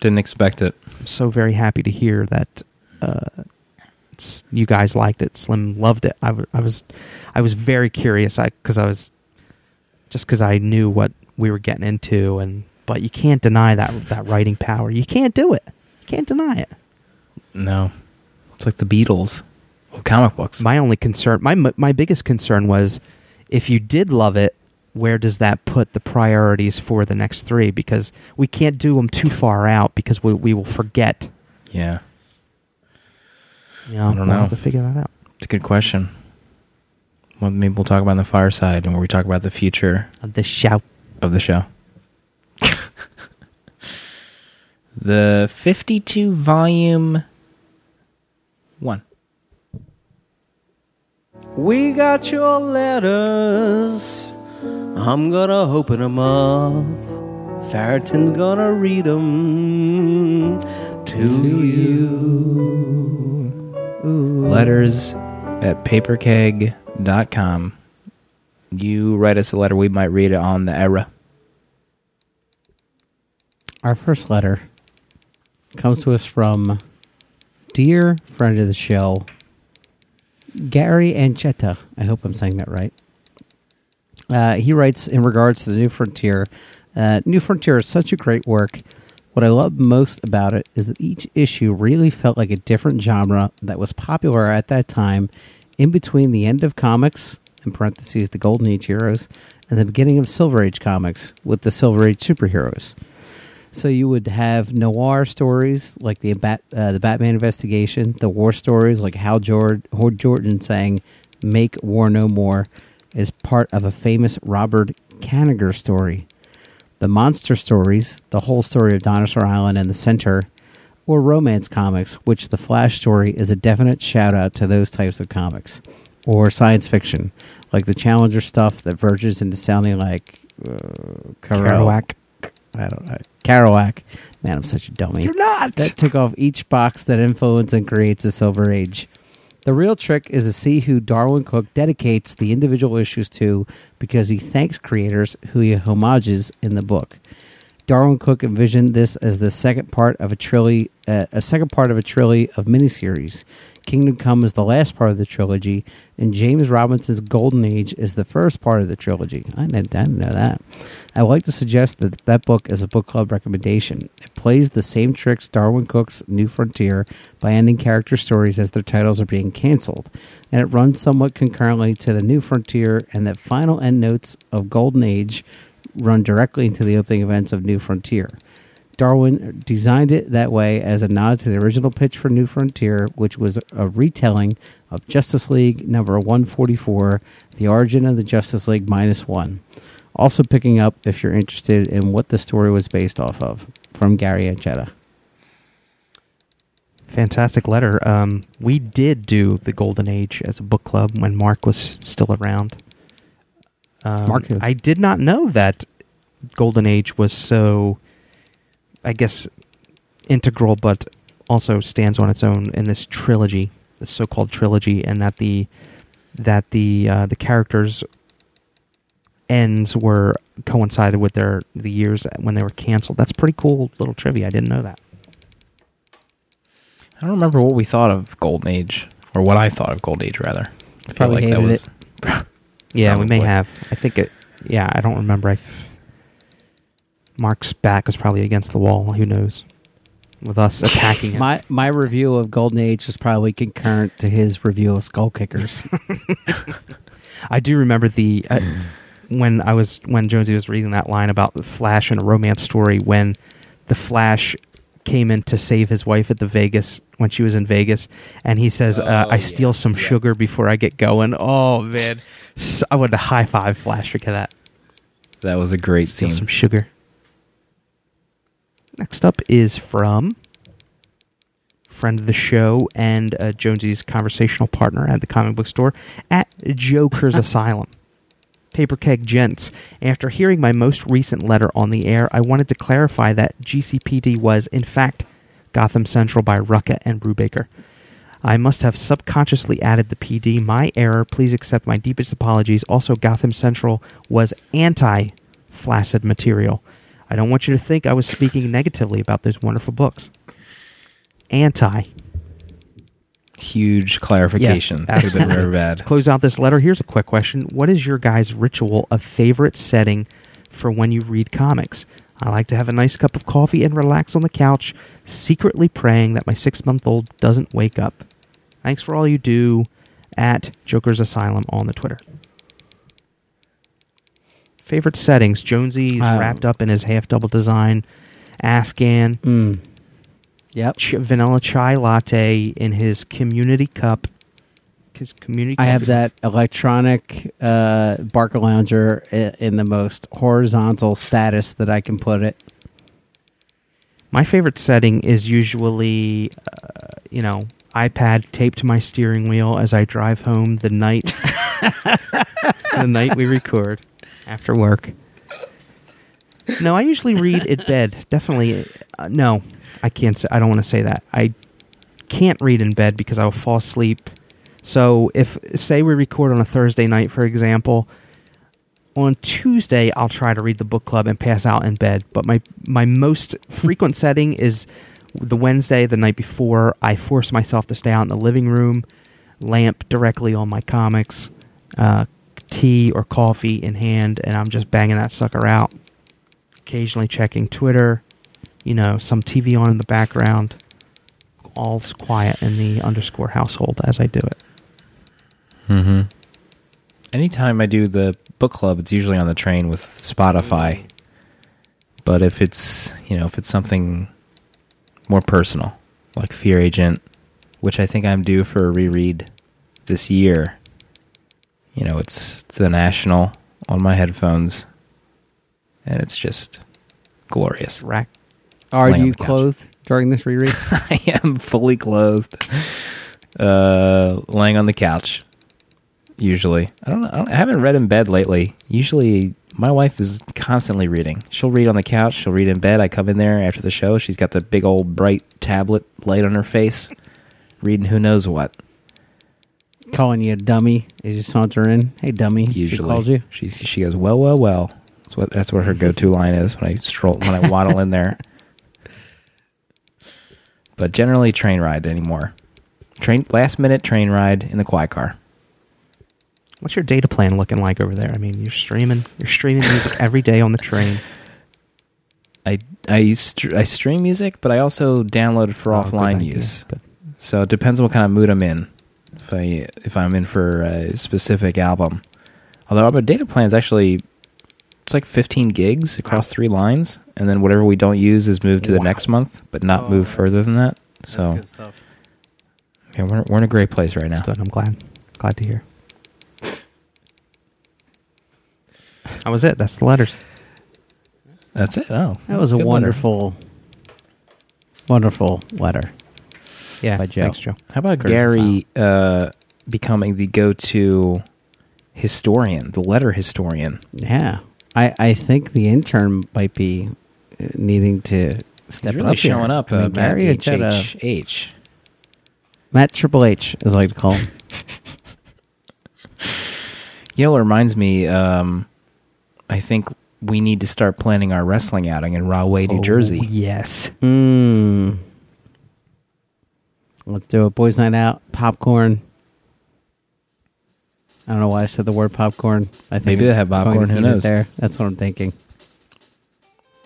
didn't expect it. i'm so very happy to hear that uh you guys liked it slim loved it I was i was very curious i because i was just because I knew what we were getting into, and but you can't deny that that writing power. You can't do it. You can't deny it. No, it's like the Beatles, well, comic books. My only concern, my my biggest concern was, if you did love it, where does that put the priorities for the next three? Because we can't do them too far out because we we will forget. yeah, You know, I don't we'll know. have to figure that out. it's a good question. Well, maybe we'll talk about the fireside, and where we talk about the future of The shout. of the show. the 52 volume one. We got your letters. I'm gonna open them up. Farrington's gonna read them to you. Letters at paperkeg.com. You write us a letter, we might read it on the era. Our first letter comes to us from dear friend of the show, Gary Anchetta. I hope I'm saying that right. Uh, he writes in regards to the New Frontier. Uh, New Frontier is such a great work. What I love most about it is that each issue really felt like a different genre that was popular at that time, in between the end of comics, in parentheses, the Golden Age heroes, and the beginning of Silver Age comics with the Silver Age superheroes. So you would have noir stories like the uh, the Batman investigation, the war stories like Hal Jord- Hord Jordan saying "Make war no more" is part of a famous Robert Kanigher story. The monster stories, the whole story of Dinosaur Island and the Center, or romance comics, which the Flash story is a definite shout out to those types of comics, or science fiction, like the Challenger stuff that verges into sounding like uh, Kerouac. I don't know. Kerouac. Man, I'm such a dummy. You're not. That took off each box that influences and creates a Silver Age. The real trick is to see who Darwyn Cooke dedicates the individual issues to because he thanks creators who he homages in the book. Darwyn Cooke envisioned this as the second part of a trilogy, uh, a second part of a trilogy of miniseries. Kingdom Come is the last part of the trilogy, and James Robinson's Golden Age is the first part of the trilogy. I didn't, I didn't know that. I would like to suggest that that book is a book club recommendation. It plays the same tricks Darwyn Cooke's New Frontier by ending character stories as their titles are being canceled, and it runs somewhat concurrently to the New Frontier, and that final end notes of Golden Age run directly into the opening events of New Frontier. Darwin designed it that way as a nod to the original pitch for New Frontier, which was a retelling of Justice League number 144, The Origin of the Justice League minus one. Also picking up if you're interested in what the story was based off of from Gary Anchetta. Fantastic letter. Um, we did do the Golden Age as a book club when Mark was still around. Um, Mark who? I did not know that Golden Age was so, I guess, integral, but also stands on its own in this trilogy, the so-called trilogy, and that the that the uh, the characters ends were coincided with their the years when they were canceled. That's pretty cool little trivia. I didn't know that. I don't remember what we thought of Golden Age, or what I thought of Golden Age, rather. I feel Probably like that hated was. Yeah, we may have. I think it. Yeah, I don't remember. I f- Mark's back was probably against the wall. Who knows? With us attacking him. My my review of Golden Age is probably concurrent to his review of Skull Kickers. I do remember the uh, when I was when Jonesy was reading that line about the Flash and a romance story when the Flash came in to save his wife at the Vegas when she was in Vegas, and he says, uh, Oh, "I steal some yeah. sugar before I get going." Oh man, S I wanted to high five Flash for that. That was a great Steal scene. some sugar. Next up is from friend of the show and uh, Jonesy's conversational partner at the comic book store at Joker's Asylum. Paper Keg Gents. After hearing my most recent letter on the air, I wanted to clarify that GCPD was, in fact, Gotham Central by Rucka and Brubaker. I must have subconsciously added the PD. My error. Please accept my deepest apologies. Also, Gotham Central was anti flaccid material. I don't want you to think I was speaking negatively about those wonderful books. Anti. Huge clarification. Yes, been very bad. Close out this letter. Here's a quick question. What is your guys' ritual of favorite setting for when you read comics? I like to have a nice cup of coffee and relax on the couch, secretly praying that my six month old doesn't wake up. Thanks for all you do at Joker's Asylum on the Twitter. Favorite settings. Jonesy's Um, wrapped up in his half double design Afghan mm. Yep. ch- vanilla chai latte in his community cup. His community. I cup. have that electronic uh, BarcaLounger i- in the most horizontal status that I can put it. My favorite setting is usually, uh, you know, iPad taped to my steering wheel as I drive home the night, the night we record after work. No, I usually read in bed. Definitely, uh, no, I can't. Say, I don't want to say that. I can't read in bed because I will fall asleep. So if say we record on a Thursday night, for example, on Tuesday I'll try to read the book club and pass out in bed. But my my most frequent setting is the Wednesday, the night before. I force myself to stay out in the living room, lamp directly on my comics, uh, tea or coffee in hand, and I'm just banging that sucker out. Occasionally checking Twitter, you know, some TV on in the background. All's quiet in the underscore household as I do it. Mm-hmm. Anytime I do the book club, it's usually on the train with Spotify. But if it's you know if it's something more personal, like Fear Agent, which I think I'm due for a reread this year, you know it's, it's the National on my headphones, and it's just glorious. Rack Are Laying you clothed during this reread? I am fully clothed, uh, laying on the couch. Usually, I don't know. I, don't, I haven't read in bed lately. Usually, my wife is constantly reading. She'll read on the couch. She'll read in bed. I come in there after the show. She's got the big old bright tablet light on her face, reading who knows what. Calling you a dummy as you saunter in. Hey, dummy. Usually, She calls you. She she goes, well, well, well. That's what that's what her go to line is when I stroll when I waddle in there. But generally, train ride anymore. Train last minute train ride in the quiet car. What's your data plan looking like over there? I mean, you're streaming, you're streaming music every day on the train. I I str- I stream music, but I also download it for Oh, offline use. Good. So it depends on what kind of mood I'm in. If I if I'm in for a specific album, although our data plan is actually it's like 15 gigs across three lines, and then whatever we don't use is moved to the Wow. next month, but not Oh, move further than that. So yeah, we're we're in a great place right now. Good. I'm glad. Glad to hear. That was it. That's the letters. That's it. Oh, That was a good letter. wonderful, wonderful letter. Yeah. By Joe. Thanks, Joe. How about Curtis Gary uh, becoming the go-to historian, the letter historian? Yeah, I, I think the intern might be uh, needing to step He's it really up here. showing up. I mean, uh, Matt Gary had had a- Matt Triple H, as I like to call him. You know, what reminds me. Um, I think we need to start planning our wrestling outing in Rahway, New Oh, Jersey. Yes. Mm. Let's do it. Boys' night out. Popcorn. I don't know why I said the word popcorn. I think Maybe they have I'm going popcorn, to who eat it knows? There. That's what I'm thinking.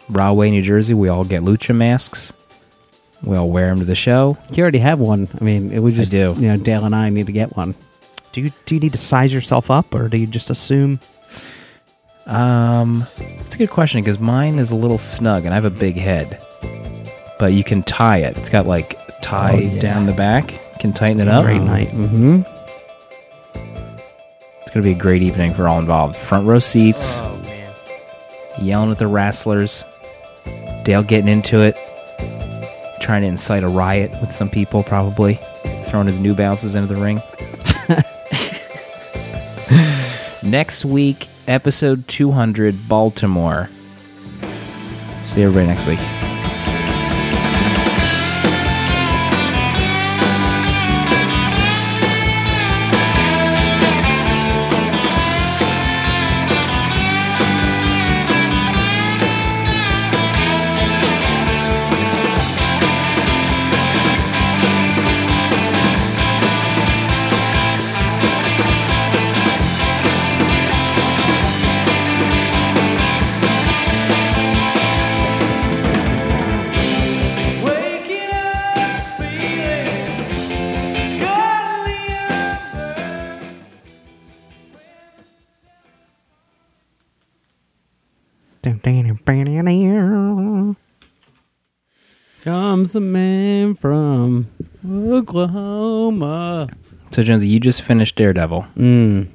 Rahway, New Jersey. We all get lucha masks. We all wear them to the show. You already have one. I mean, it would just. do. You know, Dale and I need to get one. Do you do you need to size yourself up, or do you just assume? Um, it's a good question because mine is a little snug and I have a big head, but you can tie it. It's got like tie Oh, yeah. down the back. Can tighten it up. Great night. Mm-hmm. It's gonna be a great evening for all involved. Front row seats, Oh man. yelling at the wrestlers. Dale getting into it, trying to incite a riot with some people, probably throwing his new bounces into the ring. next week, episode 200, Baltimore. See everybody next week. Comes a man from Oklahoma. So, Jonesy, you just finished Daredevil. Mm.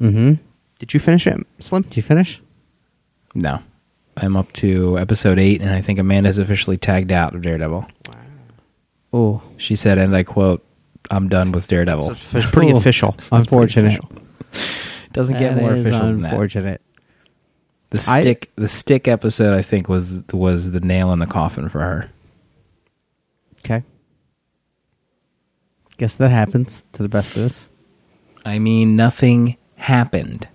Mm-hmm. Did you finish it, Slim? Did you finish? No. I'm up to episode 8, and I think Amanda's officially tagged out of Daredevil. Oh, She said, and I quote, I'm done with Daredevil. It's offi- pretty official. That's pretty unfortunate. official. Doesn't get That more is official than that. unfortunate. The I- stick, the stick episode, I think, was was the nail in the coffin for her. Okay. Guess that happens to the best of us. I mean, nothing happened.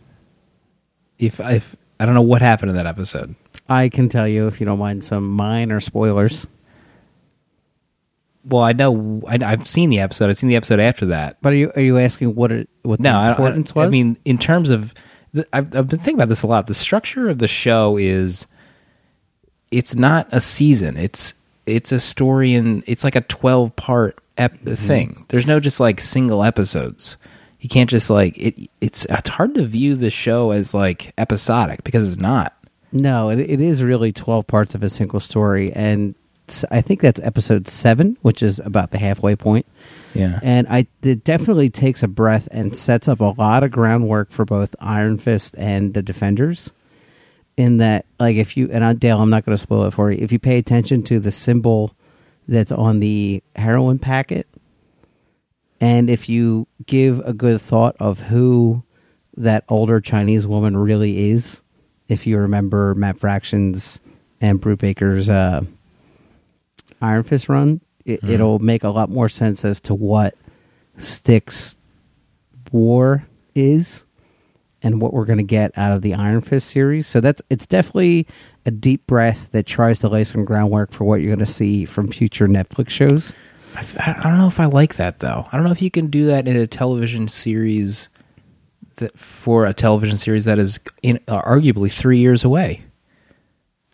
If if I don't know what happened in that episode. I can tell you if you don't mind some minor spoilers. Well, I know I, I've seen the episode. I've seen the episode after that. But are you are you asking what it what No, the I, importance I, was? I mean, in terms of, the, I've, I've been thinking about this a lot. The structure of the show is, it's not a season. It's it's a story, and it's like a twelve part ep- mm-hmm. thing. There's no just like single episodes. You can't just like it. It's it's hard to view the show as like episodic because it's not. no, it, it is really twelve parts of a single story, and I think that's episode seven, which is about the halfway point. Yeah. And I it definitely takes a breath and sets up a lot of groundwork for both Iron Fist and the Defenders. In that, like, if you and I, Dale, I'm not going to spoil it for you. If you pay attention to the symbol that's on the heroin packet, and if you give a good thought of who that older Chinese woman really is, if you remember Matt Fraction's and Brubaker's uh, Iron Fist run, it, it'll make a lot more sense as to what Stick's war is and what we're going to get out of the Iron Fist series. So that's it's definitely a deep breath that tries to lay some groundwork for what you're going to see from future Netflix shows. I, I don't know if I like that though. I don't know if you can do that in a television series that for a television series that is in, uh, arguably three years away.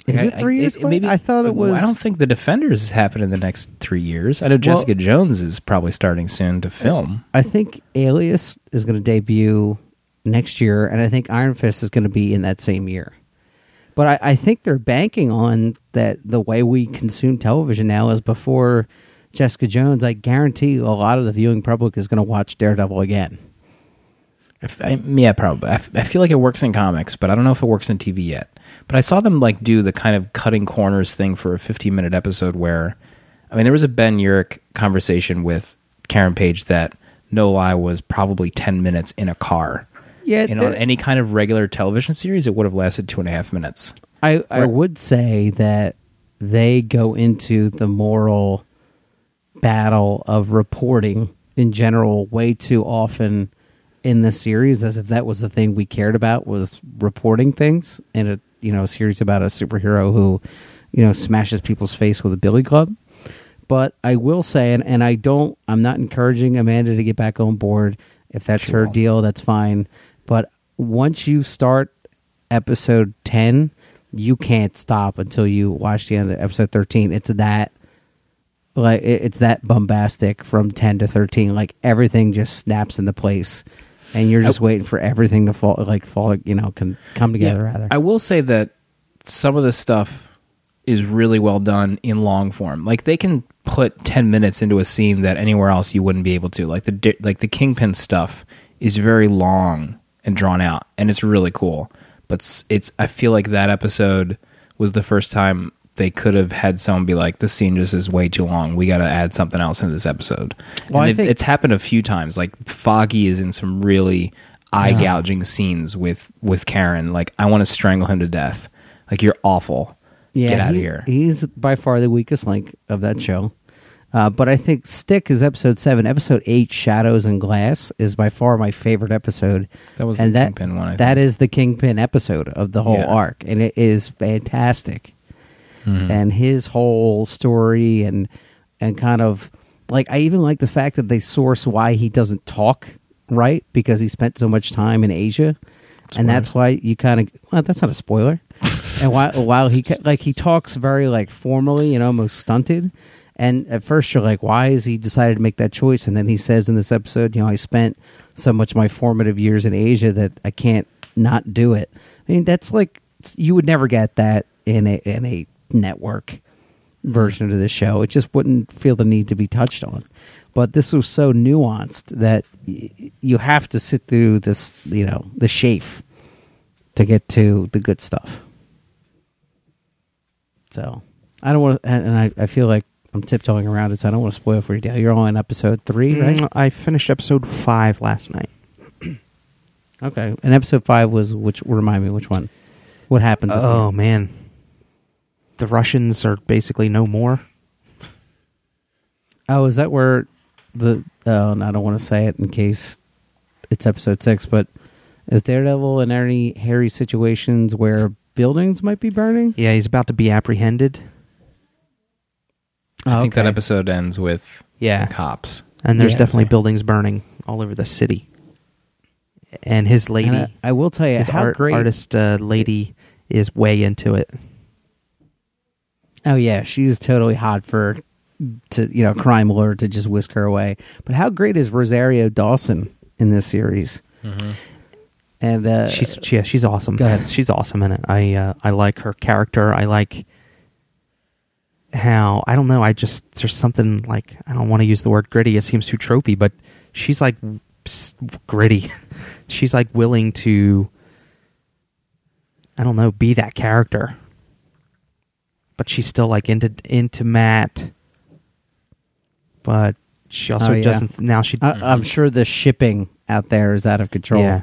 Is Like, it three years away? Maybe I thought it was. I don't think the Defenders happen in the next three years. I know Jessica Jones is probably starting soon to film. I think Alias is going to debut next year, and I think Iron Fist is going to be in that same year. But I, I think they're banking on that the way we consume television now is before Jessica Jones. I guarantee a lot of the viewing public is going to watch Daredevil again. I f- I- yeah, probably. I, f- I feel like it works in comics, but I don't know if it works in TV yet. But I saw them like do the kind of cutting corners thing for a 15 minute episode where, I mean, there was a Ben Urich conversation with Karen Page that no lie was probably 10 minutes in a car. Yeah, and on any kind of regular television series, it would have lasted two and a half minutes. I, I would say that they go into the moral battle of reporting in general way too often in this series as if that was the thing we cared about was reporting things in a you know series about a superhero who you know smashes people's face with a billy club. But i will say and, and i don't i'm not encouraging amanda to get back on board. If that's her deal that's fine but once you start episode 10 you can't stop until you watch the end of episode 13 it's that like it's that bombastic from 10 to 13 like everything just snaps into place and you're just waiting for everything to fall like fall you know can come together rather I will say that some of this stuff is really well done in long form. Like they can put 10 minutes into a scene that anywhere else you wouldn't be able to. Like the like the Kingpin stuff is very long and drawn out and it's really cool. But s- it's I feel like that episode was the first time they could have had someone be like this scene just is way too long. We got to add something else into this episode. Well, and I think- it's happened a few times. Like Foggy is in some really eye gouging scenes with with Karen. Like I want to strangle him to death. Like you're awful. yeah Get out of here. he's by far the weakest link of that show uh, but i think stick is episode 7 episode 8 shadows and glass is by far my favorite episode. That was and the that, Kingpin one, I that is the kingpin episode of the whole Yeah. arc and it is fantastic. Mm-hmm. and his whole story and and kind of like I even like the fact that they source why he doesn't talk right because he spent so much time in Asia, and that's why you kind of well that's not a spoiler. and while while he like he talks very like formally and almost stunted, and at first you're like why is he decided to make that choice? And then he says in this episode, you know, I spent so much of my formative years in Asia that I can't not do it. I mean that's like you would never get that in a in a network version of the show. It just wouldn't feel the need to be touched on. But this was so nuanced that y- you have to sit through this, you know, the chafe to get to the good stuff. So I don't want to, and I, I feel like I'm tiptoeing around it, so I don't want to spoil for you, Dale. You're on episode three, right? Mm, I finished episode five last night. Okay. And episode five was which? Remind me which one? What happens? Oh man, the Russians are basically no more. Oh, is that where the? Oh, and I don't want to say it in case it's episode six, but is Daredevil in any hairy situations where buildings might be burning? Yeah, he's about to be apprehended. I think that episode ends with Yeah. the cops. and there's Yeah, definitely so- buildings burning all over the city. And his lady, And I, I will tell you his how art, great. artist uh, lady, is way into it. Oh yeah, she's totally hot for to you know crime lord to just whisk her away. But how great is Rosario Dawson in this series? And uh, she's yeah, she's awesome. Go ahead. She's awesome in it. I uh, I like her character. I like how I don't know. I just there's something like I don't want to use the word gritty. It seems too tropey, but she's like gritty. she's like willing to I don't know be that character, but she's still like into into Matt. But she oh, also Oh, yeah. doesn't now. She I, I'm sure the shipping out there is out of control. Yeah.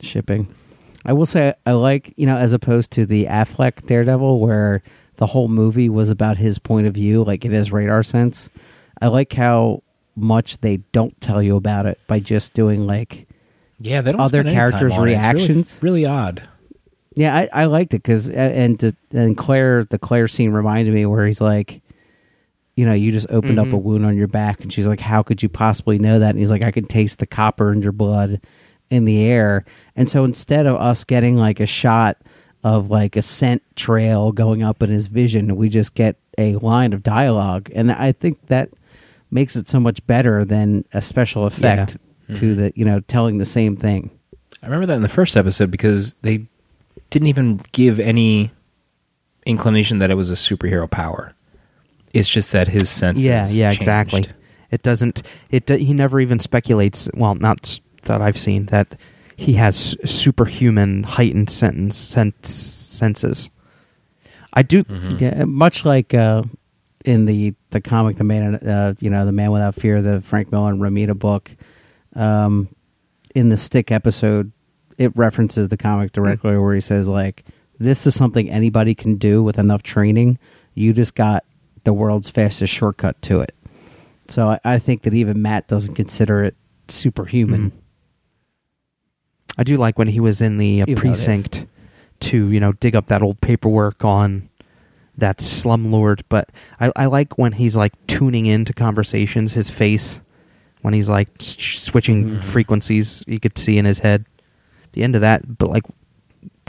shipping. I will say I like you know as opposed to the Affleck Daredevil where the whole movie was about his point of view, like it is radar sense. I like how much they don't tell you about it by just doing like Yeah, they don't Other spend any time characters' on it. Really- reactions? Really, odd. Yeah, I, I liked it because and to, and Claire, the Claire scene reminded me where he's like, you know, you just opened up a mm-hmm. wound on your back, and she's like, "How could you possibly know that?" And he's like, "I can taste the copper in your blood in the air." And so instead of us getting like a shot of like a scent trail going up in his vision, we just get a line of dialogue, and I think that makes it so much better than a special effect mm-hmm. to the you know telling the same thing. I remember that in the first episode because they didn't even give any inclination that it was a superhero power. It's just that his senses. yeah yeah changed. exactly it doesn't it he never even speculates well not that i've seen that he has superhuman heightened sentence sense, senses i do Yeah, much like uh, in the the comic, the man, uh, you know, the Man Without Fear, the Frank Miller and Romita book. Um, in the Stick episode, it references the comic directly, where he says like, "This is something anybody can do with enough training. You just got the world's fastest shortcut to it." So I, I think that even Matt doesn't consider it superhuman. I do like when he was in the uh, You know it is. precinct to you know dig up that old paperwork on that slumlord. But I, I like when he's like tuning into conversations. His face when he's like switching Mm-hmm. frequencies, you could see in his head. The end of that, but like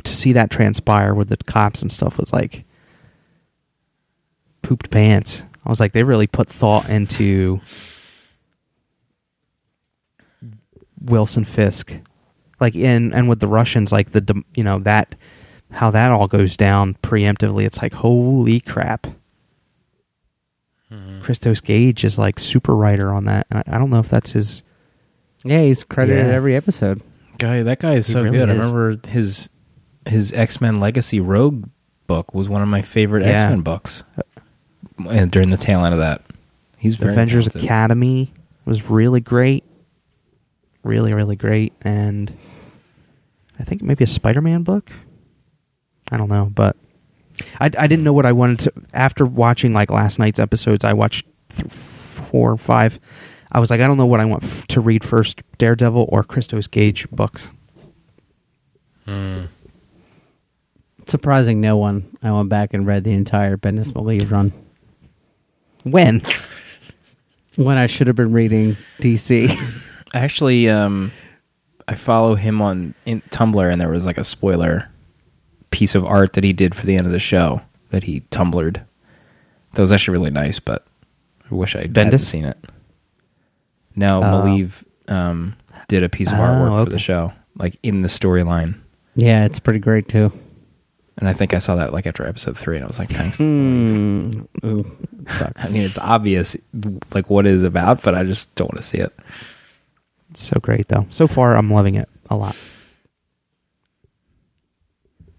to see that transpire with the cops and stuff was like pooped pants. I was like, they really put thought into Wilson Fisk, like in and with the Russians, like the you know that how that all goes down preemptively. It's like holy crap. Mm-hmm. Christos Gage is like super writer on that. And I, I don't know if that's his. Yeah, he's credited Yeah. every episode. Guy, that guy is He so really good. is. I remember his his X Men Legacy Rogue book was one of my favorite Yeah. X Men books. Uh, and during the tail end of that, he's very Avengers talented. Academy was really great, really really great, and I think maybe a Spider-Man book. I don't know, but I, I didn't know what I wanted to. After watching like last night's episodes, I watched th- four or five. I was like, I don't know what I want f- to read first: Daredevil or Christos Gage books. Surprising no one. I went back and read the entire Bendis Maleev run When? when I should have been reading DC. Actually um I follow him on in Tumblr and there was like a spoiler piece of art that he did for the end of the show that he tumblered. That was actually really nice, but I wish I hadn't seen it. Now, Oh. Maleev um did a piece of Oh, artwork for the show, like in the storyline. yeah, it's pretty great too. And I think I saw that like after episode three, and I was like, "Thanks." Mm, ooh, sucks. I mean, it's obvious like what it is about, but I just don't want to see it. So great though. So far, I'm loving it a lot.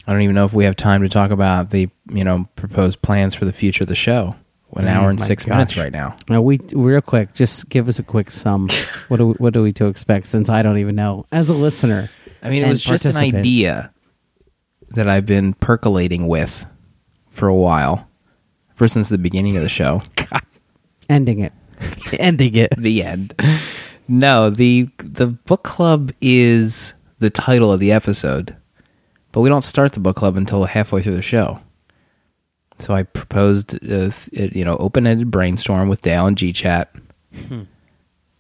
I don't even know if we have time to talk about the you know proposed plans for the future of the show. An Mm, hour and six minutes right now. Now we real quick, just give us a quick sum. what do we, what do we to expect? Since I don't even know as a listener. I mean, it was just an idea that I've been percolating with for a while, ever since the beginning of the show. Ending it. Ending it. the end. No, the the book club is the title of the episode, but we don't start the book club until halfway through the show. So I proposed, uh, th- you know, open-ended brainstorm with Dale and G Chat,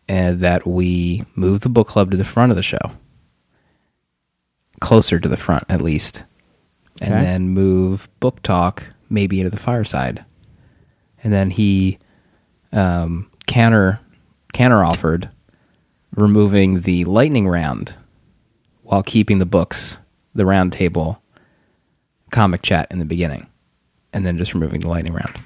and that we move the book club to the front of the show, closer to the front at least, and Okay. then move book talk maybe into the fireside, and then he um, counter counter offered removing the lightning round while keeping the books, the round table, comic chat in the beginning, and then just removing the lightning round.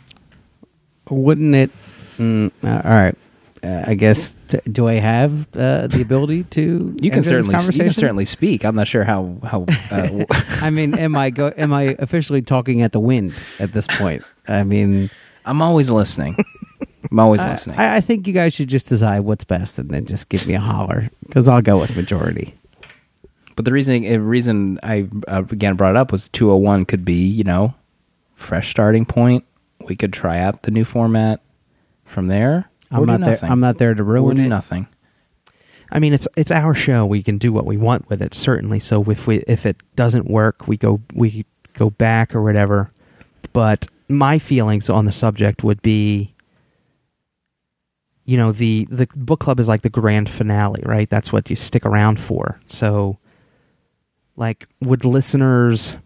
Wouldn't it? Mm, uh, all right. Uh, I guess. Do I have uh, the ability to? You can certainly you can certainly speak. I'm not sure how how. Uh, I mean, am I go? Am I officially talking at the wind at this point? I mean, I'm always listening. I'm always I, listening. I I think you guys should just decide what's best and then just give me a holler because I'll go with majority. But the reason the reason I uh, again brought it up was 201 could be you know fresh starting point. We could try out the new format from there. I'm not there. I'm not there to ruin do it. nothing. I mean, it's it's our show. We can do what we want with it, certainly. So if we if it doesn't work, we go we go back or whatever. But my feelings on the subject would be, you know, the the book club is like the grand finale, right? That's what you stick around for. So, like, would listeners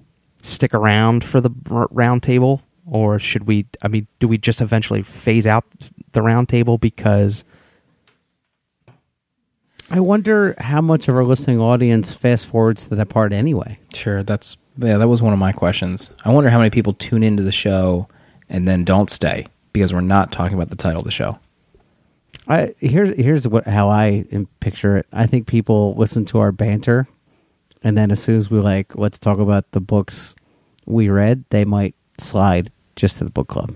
stick around for the r- round table, or should we? I mean, do we just eventually phase out the round table because? I wonder how much of our listening audience fast forwards to that part anyway. Sure, that's yeah. That was one of my questions. I wonder how many people tune into the show and then don't stay because we're not talking about the title of the show. I here's here's what how I picture it. I think people listen to our banter, and then as soon as we like let's talk about the books we read, they might slide just to the book club.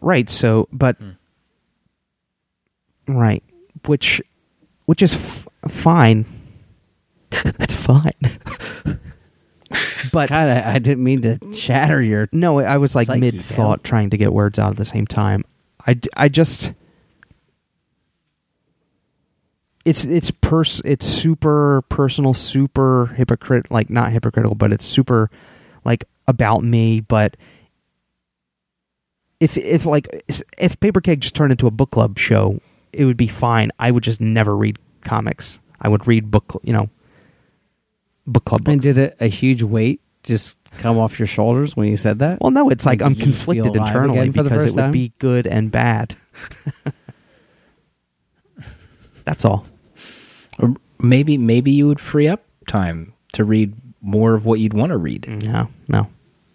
Right. So, but hmm. right, which which is f- fine. it's fine. but God, I, I didn't mean to shatter your. no, I was like mid thought, trying to get words out at the same time. I d- I just it's it's pers it's super personal, super hypocrite like not hypocritical, but it's super like about me, but if if like if Paper Keg just turned into a book club show, it would be fine. I would just never read comics. I would read book, you know, book club books. And did a, a huge weight just come off your shoulders when you said that? well, no, it's like I'm you just feel conflicted internally again for the because it would time? be good and bad. That's all. Or maybe maybe you would free up time to read more of what you'd want to read. No, no.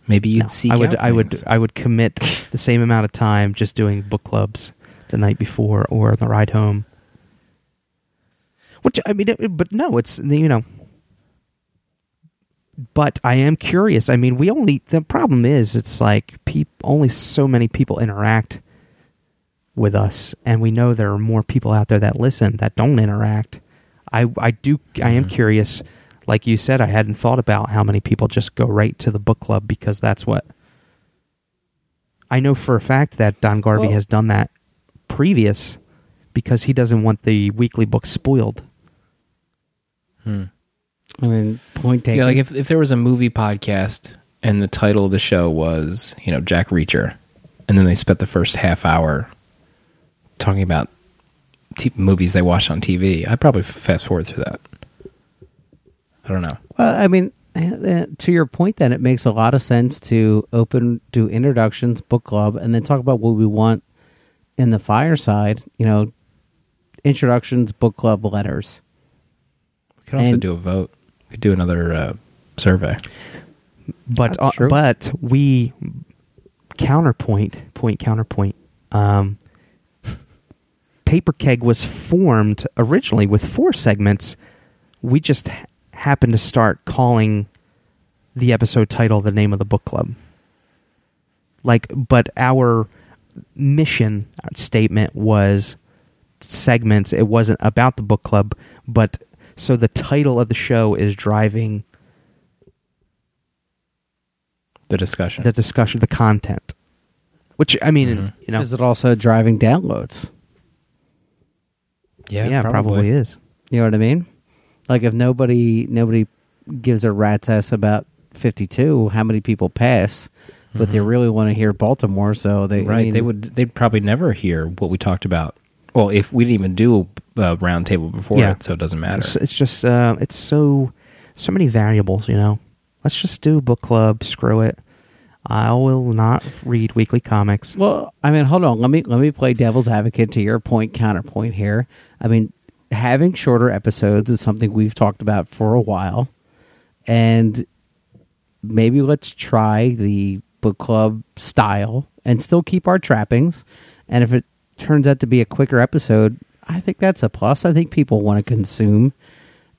Maybe you'd no. seek I would out I would. I would commit the same amount of time just doing book clubs the night before or on the ride home. Which I mean, it, but no, it's you know. But I am curious. I mean, we only the problem is it's like peop, only so many people interact with us, and we know there are more people out there that listen that don't interact. I I do I am curious. Like you said, I hadn't thought about how many people just go right to the book club because that's what I know for a fact that Don Garvey Well- has done that previous because he doesn't want the weekly book spoiled. Hmm. I mean, point taken. Yeah, like if if there was a movie podcast and the title of the show was you know Jack Reacher, and then they spent the first half hour talking about t- movies they watched on TV, I'd probably fast forward through that. I don't know. Well, I mean, uh, to your point, then it makes a lot of sense to open do introductions, book club, and then talk about what we want in the fireside. You know, introductions, book club, letters. We could also And- do a vote. We could do another uh, survey. But uh, but we counterpoint point counterpoint. Um, Paper Keg was formed originally with four segments. We just h- happened to start calling the episode title the name of the book club. Like, but our mission statement was segments. It wasn't about the book club, but so the title of the show is driving The discussion. the discussion, the content. Which I mean, Mhm. you know, Is it also driving downloads? Yeah, probably. is. You know what I mean? Like if nobody nobody gives a rat's ass about fifty two, how many people pass? But they Mhm. really want to hear Baltimore, so they I right. mean, they would. They'd probably never hear what we talked about. Well, if we didn't even do a round table before Yeah. it, so it doesn't matter. It's, it's just uh, it's so so many variables. You know, let's just do book club. Screw it. I will not read weekly comics. Well, I mean, hold on. Let me let me play devil's advocate to your point counterpoint here. I mean, having shorter episodes is something we've talked about for a while, and maybe let's try the book club style and still keep our trappings. And if it turns out to be a quicker episode, I think that's a plus. I think people want to consume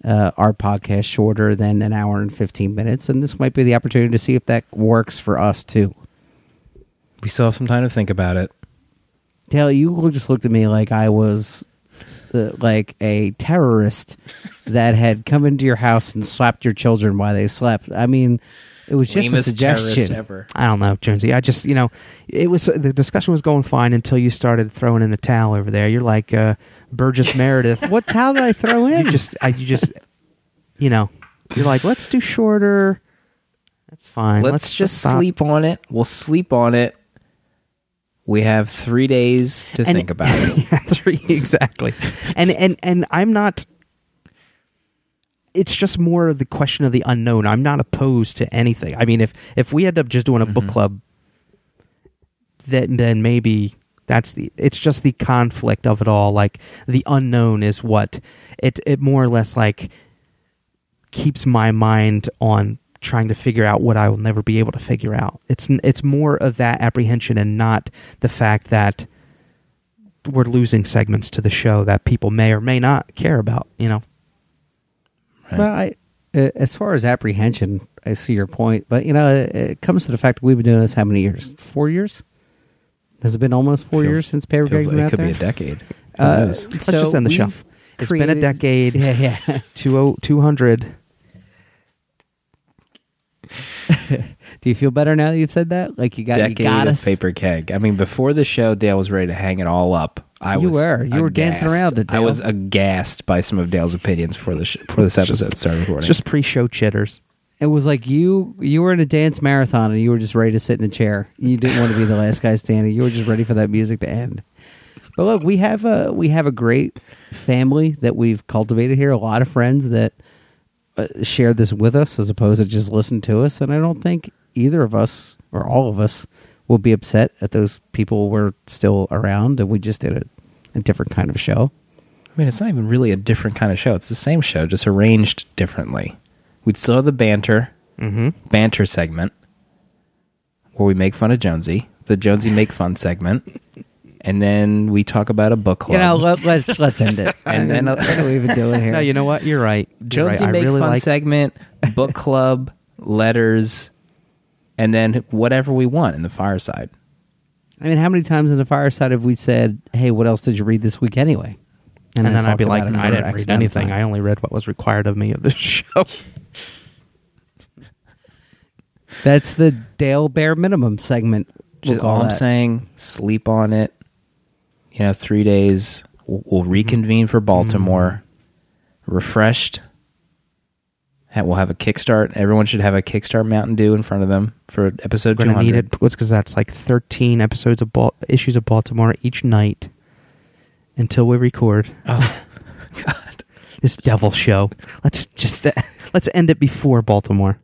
uh, our podcast shorter than an hour and fifteen minutes, and this might be the opportunity to see if that works for us too. we still have some time to think about it. Dale, you just looked at me like I was uh, like a terrorist that had come into your house and slapped your children while they slept. I mean, it was just a Lamest terrorist suggestion. ever. I don't know, Jonesy. I just you know, it was the discussion was going fine until you started throwing in the towel over there. You're like uh, Burgess Meredith. What towel did I throw in? you just I, you just you know you're like let's do shorter. That's fine. Let's, just stop. sleep on it. We'll sleep on it. We have three days to And- think about it. yeah, three exactly. And and and I'm not. It's just more of the question of the unknown. I'm not opposed to anything. I mean, if if we end up just doing a book Mhm. club, then then maybe that's the. It's just the conflict of it all. Like the unknown is what it it more or less like keeps my mind on trying to figure out what I will never be able to figure out. It's it's more of that apprehension and not the fact that we're losing segments to the show that people may or may not care about. You know, Well, I, uh, as far as apprehension, I see your point, but you know, it, it comes to the fact we've been doing this how many years? Four years? Has it been almost four Feels- years since Paper like it could there? be a decade. Who Uh, knows? let's so just end the show. It's been a decade. Yeah, yeah. Two oh two hundred. Do you feel better now that you've said that? Like you got you got of us. paper keg. I mean, before the show, Dale was ready to hang it all up. I You was were. You were dancing aghast. around it, I was aghast by some of Dale's opinions before the sh- before this episode started recording. Just pre-show chitters. It was like you you were in a dance marathon and you were just ready to sit in a chair. You didn't want to be the last guy standing. You were just ready for that music to end. But look, we have a we have a great family that we've cultivated here. A lot of friends that uh, share this with us, as opposed to just listen to us. And I don't think either of us or all of us will be upset that those people were still around and we just did a, a different kind of show. I mean, it's not even really a different kind of show. It's the same show, just arranged differently. We'd still have the banter, Mm-hmm. banter segment, where we make fun of Jonesy, the Jonesy make fun segment, and then we talk about a book club. You know, let, let, let's end it. And then- what are we even doing here? No, you know what? You're right. You're Jonesy right. I make really fun like. segment, book club, letters, and then whatever we want in the fireside. I mean, how many times in the fireside have we said, "Hey, what else did you read this week anyway?" and then I'd be like, about I didn't X read anything. time. I only read what was required of me of the show. That's the Dale Bear minimum segment. we'll Just call all I'm that. saying, sleep on it. You know, three days. We'll, we'll reconvene for Baltimore, mm. refreshed. We'll have a kickstart. Everyone should have a kickstart Mountain Dew in front of them for episode We're gonna need it. What's because that's like 13 episodes of Bal- issues of Baltimore each night until we record Oh, God. this devil show. Let's just uh, let's end it before Baltimore.